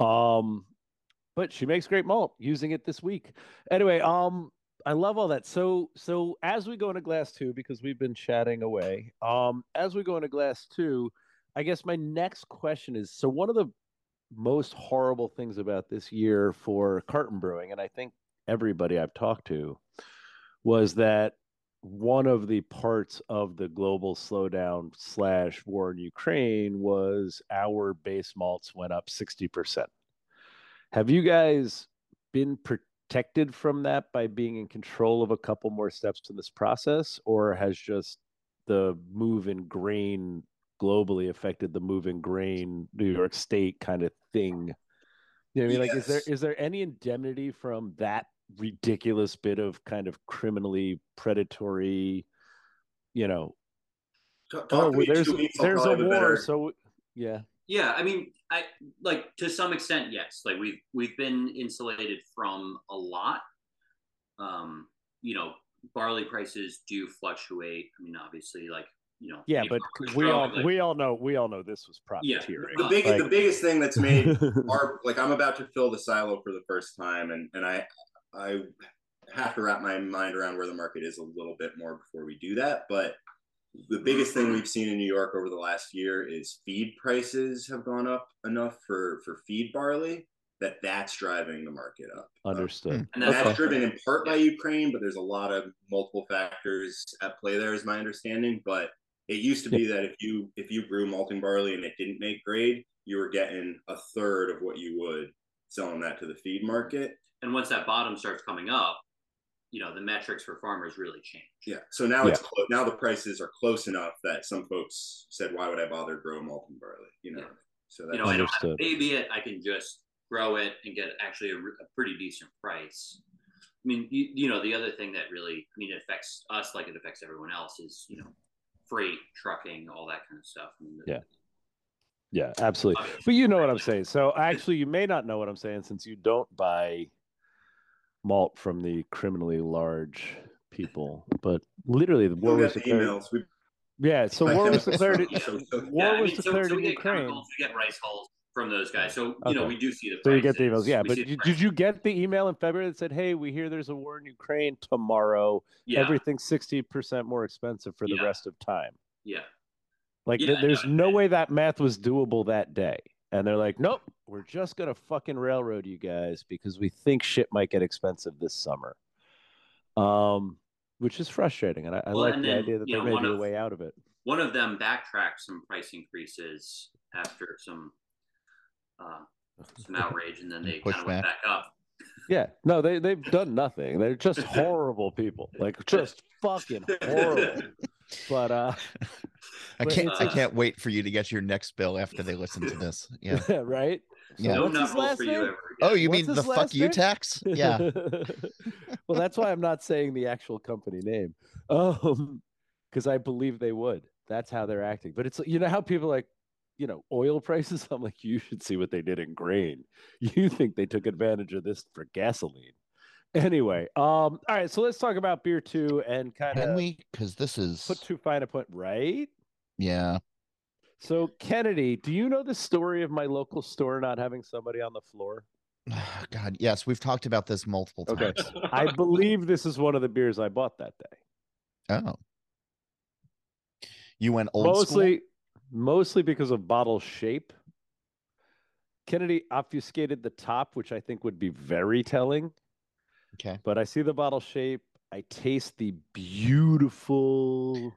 Um, but she makes great malt. Using it this week. Anyway, um, I love all that. So, so as we go into glass two, because we've been chatting away. Um, as we go into glass two, I guess my next question is: so one of the most horrible things about this year for carton brewing, and I think everybody I've talked to was that one of the parts of the global slowdown slash war in Ukraine was our base malts went up 60%. Have you guys been protected from that by being in control of a couple more steps in this process, or has just the move in grain globally affected the move in grain New York State kind of thing? You know I mean? Yes. Like, is there is there any indemnity from that ridiculous bit of kind of criminally predatory, you know. Talk, oh, there's there's a war, better... so yeah. Yeah, I mean, I like to some extent, yes. Like we've we've been insulated from a lot. Um, you know, barley prices do fluctuate. I mean, obviously, like you know. Yeah, but we all like, we all know we all know this was profiteering. Yeah, the biggest like, the biggest thing that's made our like I'm about to fill the silo for the first time, and and I I have to wrap my mind around where the market is a little bit more before we do that. But the biggest thing we've seen in New York over the last year is feed prices have gone up enough for for feed barley that that's driving the market up. Uh, Understood. And And that's that's driven in part by Ukraine, but there's a lot of multiple factors at play there, is my understanding. But it used to be that if you if you grew malting barley and it didn't make grade, you were getting a third of what you would selling that to the feed market. And once that bottom starts coming up, you know, the metrics for farmers really change. Yeah. So now it's clo- now the prices are close enough that some folks said, "Why would I bother grow malting barley?" You know. Yeah. So that's You know, I don't have to baby it. I can just grow it and get actually a pretty decent price. I mean, you, you know, the other thing that really, I mean, it affects us like it affects everyone else is, you know, freight, trucking, all that kind of stuff. I mean, the- Yeah. Yeah, absolutely. But you know what I'm saying. So actually, you may not know what I'm saying since you don't buy malt from the criminally large people. But literally, the war was the declared. emails. We, Yeah, so war was declared. Yeah. So- so- War Yeah, I was mean, declared so in we get Ukraine. chemicals, we get rice hulls from those guys. So you know, we do see the. So you get the emails, yeah. We But see did, did you get the email in February that said, "Hey, we hear there's a war in Ukraine tomorrow. Yeah, Everything's sixty percent more expensive for the Yeah. rest of time." yeah. Like, Yeah, th- there's no, no way that math was doable that day. And they're like, nope, we're just going to fucking railroad you guys because we think shit might get expensive this summer. Um, which is frustrating. And I, I Well, like and the then, idea that there know, may be a way out of it. One of them backtracked some price increases after some uh, some outrage, and then they kind of went back up. Yeah. No, they, they've done nothing. They're just horrible people. Like, just fucking horrible. But, uh, I can't. I can't wait for you to get your next bill after they listen to this. Yeah. right? Yeah. No what's his nut rolls last for you ever again. Oh, you What's mean the fuck last you tax? Yeah. well, that's why I'm not saying the actual company name, um, because I believe they would. That's how they're acting. But it's you know how people like, you know, oil prices. I'm like, you should see what they did in grain. You think they took advantage of this for gasoline? Anyway, um, all right. So let's talk about beer two and kind Can of we? Because this is. put too fine a point, right? Yeah. So Kennedy, do you know the story of my local store not having somebody on the floor? God, yes, we've talked about this multiple Okay. times. I believe this is one of the beers I bought that day. Oh. You went old mostly mostly because of bottle shape kennedy obfuscated the top which i think would be very telling Okay. but i see the bottle shape i taste the beautiful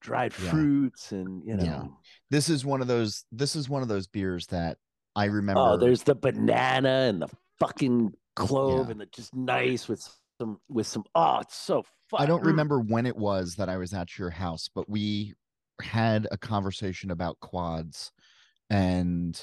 dried Yeah. fruits and you know Yeah. This is one of those. This is one of those beers that I remember. oh there's the banana and the fucking clove Yeah. and the just nice with some with some oh it's so fun. I don't remember when it was that I was at your house, but we had a conversation about quads and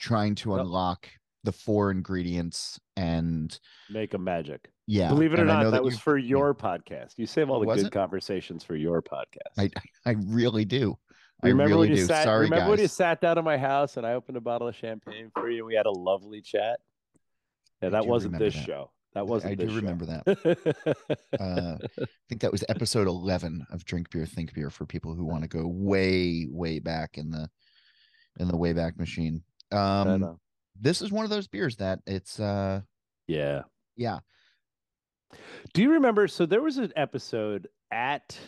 trying to unlock the four ingredients and make a magic yeah believe it or not know that, was for your podcast you save all the good it? conversations for your podcast I I really do. I remember really when you do. sat Sorry, remember guys. when you sat down at my house and I opened a bottle of champagne for you and we had a lovely chat? Yeah, I that wasn't this that. show. That wasn't I do show. remember that. Uh, I think that was episode 11 of Drink Beer Think Beer for people who want to go way way back in the in the way back machine. I Um know. This is one of those beers that it's uh yeah. yeah, Do you remember? So there was an episode at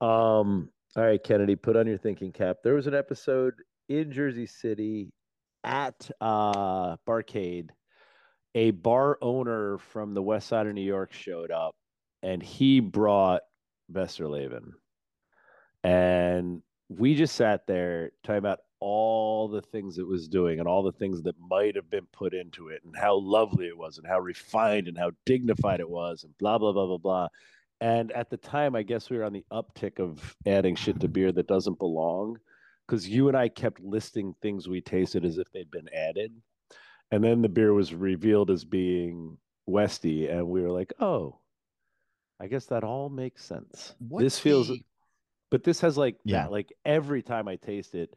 um all right, Kennedy, put on your thinking cap. There was an episode in Jersey City at uh Barcade. A bar owner from the west side of New York showed up and he brought Westvleteren. And we just sat there talking about all the things it was doing and all the things that might have been put into it and how lovely it was and how refined and how dignified it was and blah blah blah blah blah. And at the time, I guess we were on the uptick of adding shit to beer that doesn't belong because you and I kept listing things we tasted as if they'd been added. And then the beer was revealed as being Westy, and we were like, oh, I guess that all makes sense. this feels the- but this has like Yeah. that like every time i taste it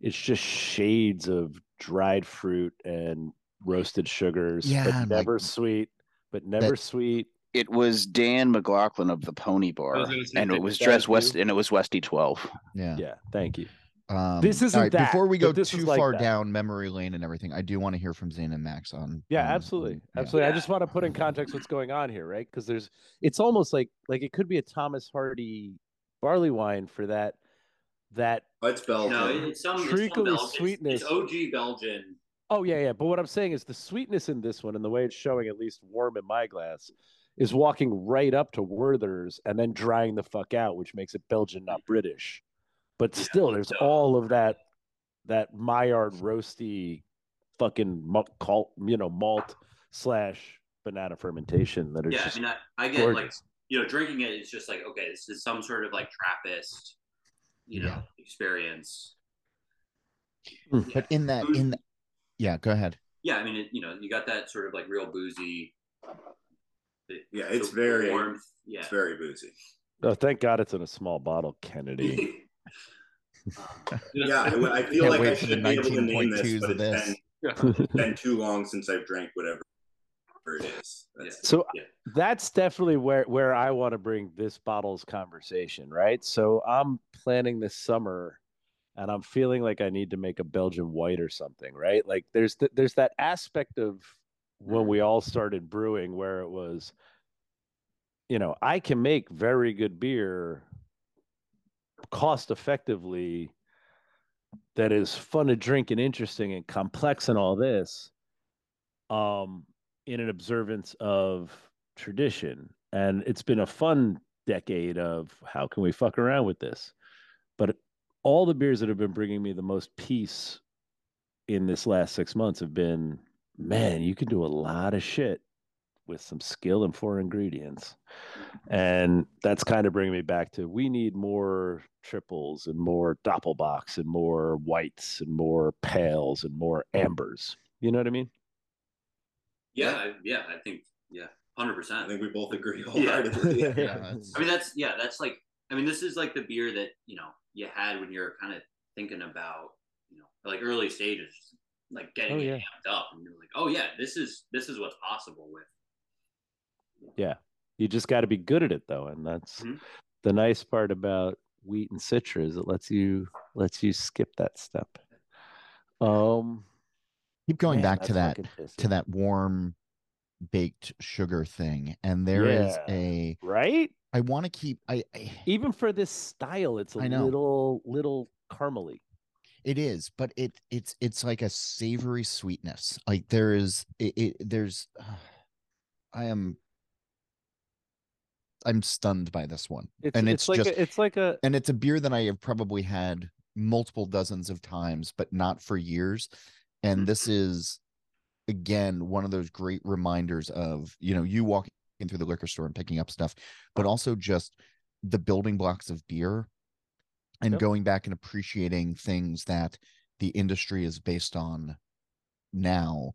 it's just shades of dried fruit and roasted sugars Yeah, but and, like, never sweet but never that- sweet It was Dan McLaughlin of the Pony Bar, was gonna say, and it was was dressed? West, and it was Westy Twelve. yeah. yeah thank you Um, This isn't that, Before we go this too like far that. down memory lane and everything, I do want to hear from Zane and Max on. yeah on- absolutely on- yeah. absolutely i just want to put in context what's going on here right because there's it's almost like like it could be a thomas hardy barley wine for that that Oh, it's Belgian. No, it's some, it's some Treacly Belgian. sweetness. It's, OG Belgian. Oh yeah, yeah. But what I'm saying is the sweetness in this one and the way it's showing at least warm in my glass is walking right up to Werther's and then drying the fuck out, which makes it Belgian, not British. But Yeah, still, there's so- all of that that Maillard roasty fucking malt, you know, malt slash banana fermentation that are Yeah, just I mean, I, I get like gorgeous. You know, drinking it is just like okay, this is some sort of like Trappist, you know, Yeah. experience. Mm. But in that, in the, yeah, go ahead. Yeah, I mean, it, you know, you got that sort of like real boozy. the- Yeah, it's very- warmth. Yeah, It's very boozy. Oh, thank God it's in a small bottle, Kennedy. Um, Yeah, I, I feel Can't like I wait for the should be able to name this, 19.2s but of it's this. been, it's been too long since I've drank whatever it is. That's, So Yeah. That's definitely where where I want to bring this bottles conversation, right? So I'm planning this summer and I'm feeling like I need to make a Belgian white or something, right? Like there's th- there's that aspect of when we all started brewing where it was you know, I can make very good beer cost effectively that is fun to drink and interesting and complex and all this um in an observance of tradition. And it's been a fun decade of how can we fuck around with this? But all the beers that have been bringing me the most peace in this last six months have been man you can do a lot of shit with some skill and four ingredients. And that's kind of bringing me back to we need more triples and more doppelbocks and more whites and more pales and more ambers. You know what i mean? Yeah, I, yeah. I think yeah, hundred I think we both agree Yeah. wholeheartedly. Yeah. Yeah, I mean, that's yeah, that's like I mean, this is like the beer that you know you had when you're kind of thinking about you know like early stages, like getting Oh, it yeah. amped up, and you're like, oh yeah, this is this is what's possible with. Yeah, you just got to be good at it though and that's Mhm. the nice part about wheat and citra is it lets you lets you skip that step um Keep going man, back to that to that warm baked sugar thing, and there is Yeah. a. right I want to keep. I, I even for this style it's a little little caramely It is, but it it's it's like a savory sweetness. Like there is it, it there's I am I'm stunned by this one. it's, and it's, it's like just a, it's like a and it's a beer that I have probably had multiple dozens of times, but not for years. And mm-hmm. this is again one of those great reminders of, you know, you walking through the liquor store and picking up stuff, but also just the building blocks of beer and Yep. going back and appreciating things that the industry is based on now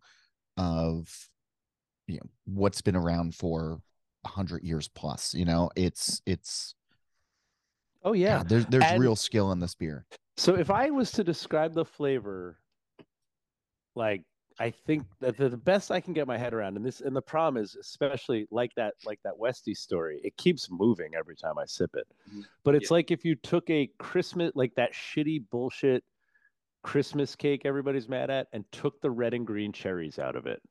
of you know what's been around for a hundred years plus you know? It's it's oh yeah. God, there's there's And- real skill in this beer. So if I was to describe the flavor, like I think that the, best I can get my head around, and this and the problem is especially like that like that Westy story, it keeps moving every time I sip it. Mhm. But it's Yeah. like if you took a Christmas like that shitty bullshit Christmas cake everybody's mad at and took the red and green cherries out of it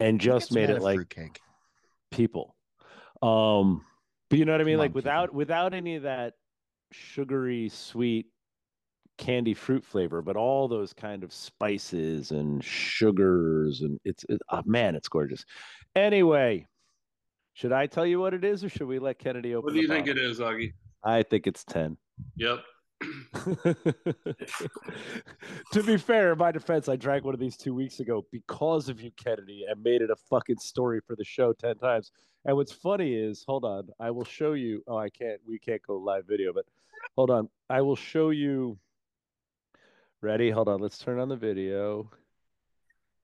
and just made it like fruitcake people. Um, but you know what I mean? Come Like on, without people. without any of that sugary, sweet candy fruit flavor, but all those kind of spices and sugars, and it's it, oh, man, it's gorgeous. Anyway, should I tell you what it is, or should we let Kennedy open? What do you think bottle? it is, Augie? I think it's ten. Yep. to be fair, in my defense, I drank one of these two weeks ago because of you, Kennedy, and made it a fucking story for the show 10 times. And what's funny is, hold on, I will show you. Oh, I can't, we can't go live video, but hold on. I will show you. Ready? Hold on. Let's turn on the video.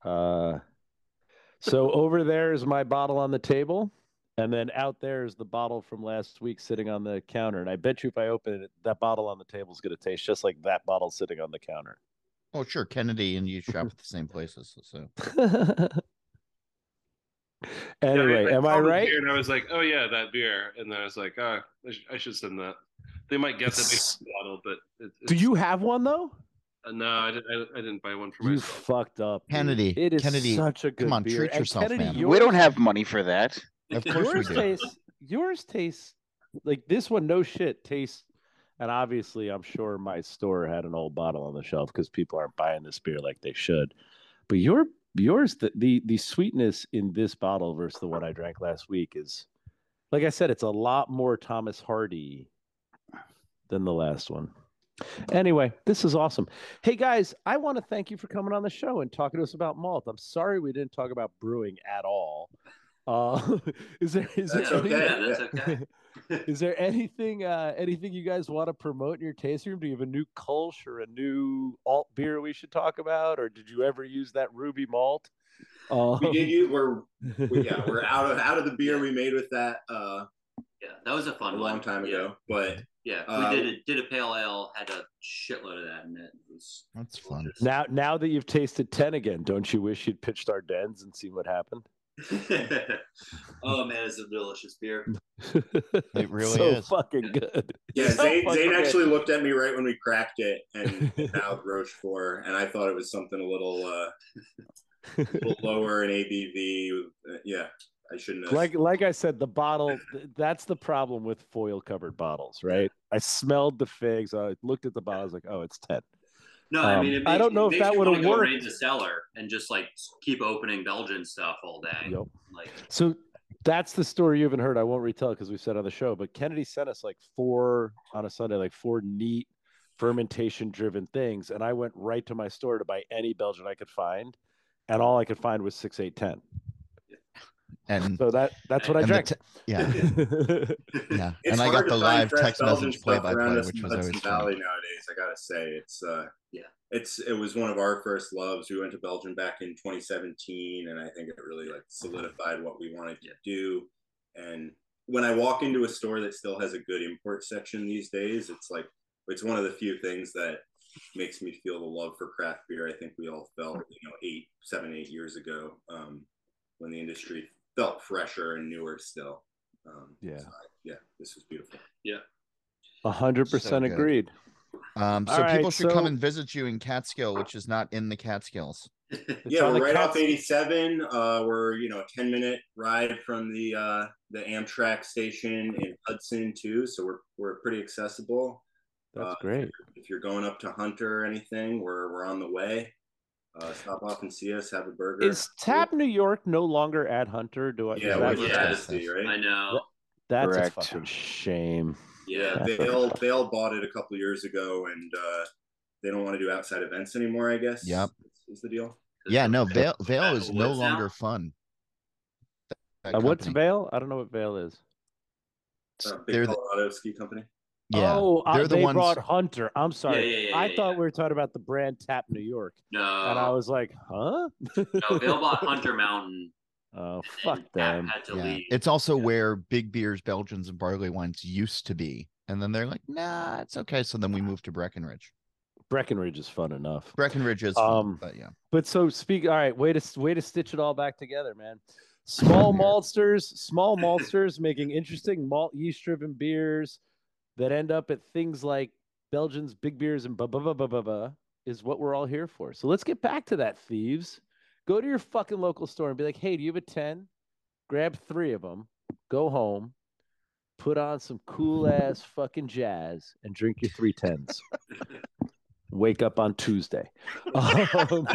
Uh, so over there is my bottle on the table. And then out there is the bottle from last week sitting on the counter. And I bet you if I open it, that bottle on the table is going to taste just like that bottle sitting on the counter. oh sure kennedy and you shop at the same places so anyway, Yeah, am I saw the right? And I was like, oh yeah, that beer. And then I was like, oh, I, sh- I should send that. They might get the It's- bottle, but it, Do you have one though? Uh, no, I didn't. I, I didn't buy one for You myself. fucked up, dude. Kennedy, It is Kennedy, such a good Come on, beer. treat And yourself, Kennedy, man. Yours, We don't have money for that. of course we yours do tastes. Yours tastes like this one. No shit, tastes And obviously, I'm sure my store had an old bottle on the shelf because people aren't buying this beer like they should. But your yours, the, the the sweetness in this bottle versus the one I drank last week is, like I said, it's a lot more Thomas Hardy than the last one. Anyway, this is awesome. Hey guys, I want to thank you for coming on the show and talking to us about malt. I'm sorry we didn't talk about brewing at all. Uh, is there is That's there okay. any- Yeah, that's okay. is there anything uh anything you guys want to promote in your tasting room? Do you have a new Kolsch or a new alt beer we should talk about, or did you ever use that Ruby malt? Um, We did use we're we, yeah we're out of out of the beer we made with that uh, Yeah, that was a a fun long one. time Yeah. ago, but Yeah, Uh, we did a, did a pale ale, had a shitload of that in it. It was That's fun. now now that you've tasted ten again, don't you wish you'd pitched our dens and seen what happened? oh man, it's a delicious beer. It really so is. fucking good. yeah, So Zane, fucking Zane good. actually looked at me right when we cracked it and mouthed Rochefort, and I thought it was something a little uh, a little lower in ABV. Uh, yeah, I shouldn't have. like like I said, the bottle. that's the problem with foil covered bottles, right? I smelled the figs, I looked at the bottle, I was like, oh, it's 10. No, I Um, mean, it I don't know if that wanna go worked. raid the cellar and just like keep opening Belgian stuff all day. Yep. Like, So that's the story you haven't heard. I won't retell because we said on the show, but Kennedy sent us like four on a Sunday, like four neat fermentation driven things. And I went right to my store to buy any Belgian I could find. And all I could find was six, eight, ten. And So that that's what I drank. te- yeah, yeah. It's and I got the live text message play by play, which was Hudson always Valley fun. nowadays. I gotta say, it's uh, Yeah. it's it was one of our first loves. We went to Belgium back in 2017, and I think it really like solidified what we wanted to do. And when I walk into a store that still has a good import section these days, it's like it's one of the few things that makes me feel the love for craft beer. I think we all felt, you know, eight, seven, eight years ago um, when the industry felt fresher and newer still. Um, Yeah. so I- yeah, this was beautiful. Yeah. A hundred percent agreed. Um, All so right, people should come and visit you in Catskill, which is not in the Catskills. It's yeah, we're the right off 87. Uh, we're you know a 10 minute ride from the uh, the Amtrak station in Hudson too, so we're we're pretty accessible. That's Uh, great. If you're going up to Hunter or anything, we're we're on the way. Uh, stop off and see us. Have a burger. Is Tap New York no longer at Hunter? Do I? Yeah, is we're that- with yeah. Travesty, right? I know. that's Correct. a fucking shame. Yeah. Yeah, they all they all bought it a couple years ago, and uh, they don't want to do outside events anymore. I guess. Yep. is the deal. Yeah, no, Vail, Vail is no Woods now? longer fun. Uh, what's. Vail? I don't know what Vail is. Uh, big They're the- Colorado ski company. Yeah, oh, uh, they're the they ones. brought Hunter. I'm sorry. yeah, yeah, I yeah, thought yeah. we were talking about the brand Tap New York, No. and I was like, huh? no, Vail bought Hunter Mountain. Oh, fuck Tap them. Yeah. It's also where big beers, Belgians, and barley wines used to be, and then they're like, nah, it's okay. So then we moved to Breckenridge. Breckenridge is fun enough. Breckenridge is, fun, Um, but yeah, But so speak. All right, way to way to stitch it all back together, man. Small maltsters, small maltsters making interesting malt yeast driven beers that end up at things like Belgians, big beers, and blah blah blah blah blah blah is what we're all here for. So let's get back to that, thieves. Go to your fucking local store and be like, hey, do you have a ten? Grab three of them, go home, put on some cool ass fucking jazz, and drink your three tens. Wake up on Tuesday. Um,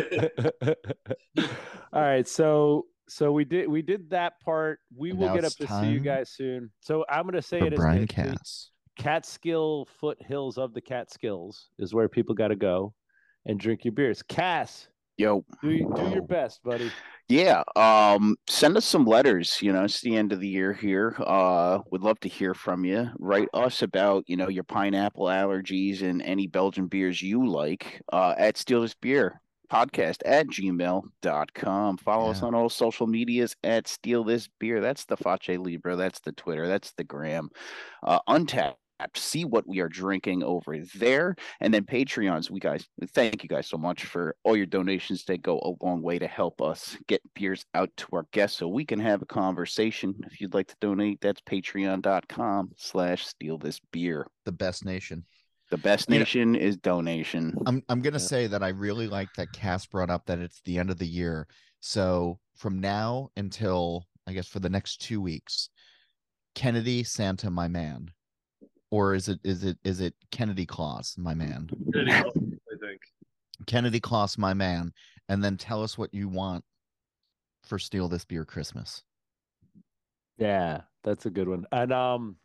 all right, so so we did we did that part. We And will get up to see you guys soon. So I'm gonna say for it as Brian the Cass. Catskill foothills of the Catskills is where people got to go and drink your beers. Cass, Yo, do you, do your best, buddy. yeah. Um, send us some letters. You know, it's the end of the year here. Uh, would love to hear from you. Write us about you know your pineapple allergies and any Belgian beers you like. Uh, at Steal This Beer podcast at gmail.com. Follow us on all social medias at Steal This Beer. That's the Face Libra. That's the Twitter. That's the Gram. Uh, Untappd. Uh, see what we are drinking over there. And then Patreons, we guys thank you guys so much for all your donations. They go a long way to help us get beers out to our guests so we can have a conversation. If you'd like to donate, that's patreon.com slash steal this beer. The best nation. The best You know- nation is donation. I'm I'm gonna Yeah. say that I really like that Cass brought up that it's the end of the year. So from now until I guess for the next two weeks, Kennedy Santa, my man, or is it is it is it Kennedy Claus, my man? Kennedy Claus, I think. Kennedy Claus, my man, and then tell us what you want for Steal This Beer Christmas. Yeah, that's a good one. And um,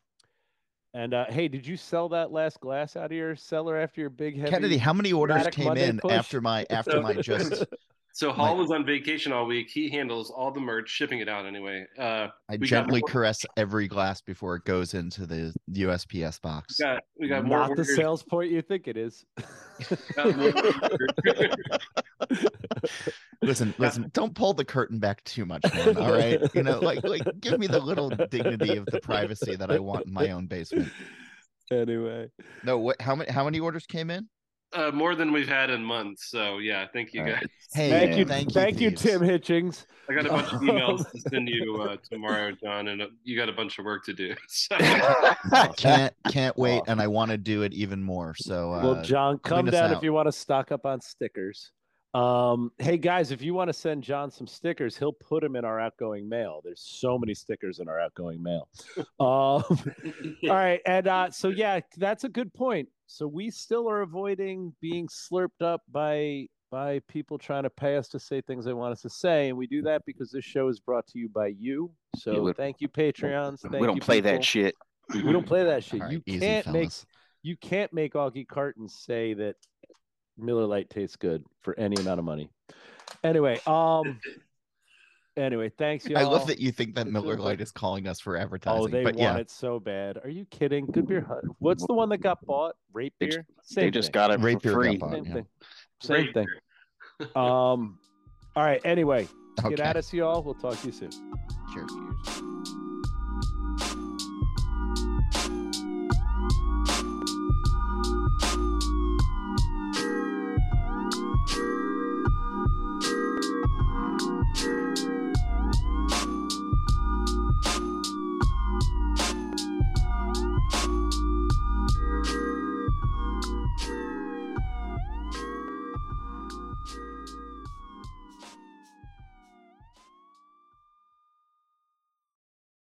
and uh, hey, did you sell that last glass out of your cellar after your big heavy? Kennedy, how many orders came Monday in push? after my after my just So Holl My- was on vacation all week. He handles all the merch, shipping it out anyway. Uh, I gently more- caress every glass before it goes into the USPS box. we got we got more Not the sales point you think it is. got more orders. Listen, listen, don't pull the curtain back too much, man. All right. You know, like like give me the little dignity of the privacy that I want in my own basement. anyway, No, what how many how many orders came in? Uh, more than we've had in months. So yeah, thank you All right. guys. Hey, thank you, thank you, thank you, Thieves. Tim Hitchings. I got a bunch of emails to send you uh, tomorrow, John, and uh, you got a bunch of work to do. So Can't can't wait, and I want to do it even more. So uh, well, John, come down out. if you want to stock up on stickers. Um, hey guys, if you want to send John some stickers, he'll put them in our outgoing mail. There's so many stickers in our outgoing mail. Um, all right, and uh, so yeah, that's a good point. So we still are avoiding being slurped up by by people trying to pay us to say things they want us to say, and we do that because this show is brought to you by you. So Yeah, thank you, Patreons. Thank we don't you, play people. that shit. We don't play that shit. All right, you easy, can't make you can't make Augie Carton say that Miller Lite tastes good for any amount of money. Anyway, um, Anyway, thanks y'all. I love that you think that Miller Lite is calling us for oh, advertising. Oh, they but want yeah. it so bad. Are you kidding? Good beer hut. What's the one that got bought? RateBeer. They, Same they just got it Rape for free. Bought, Same yeah. thing. Same Rape. thing. Um. All right. Anyway, okay. get at us, y'all. We'll talk to you soon. Cheers. Cheers.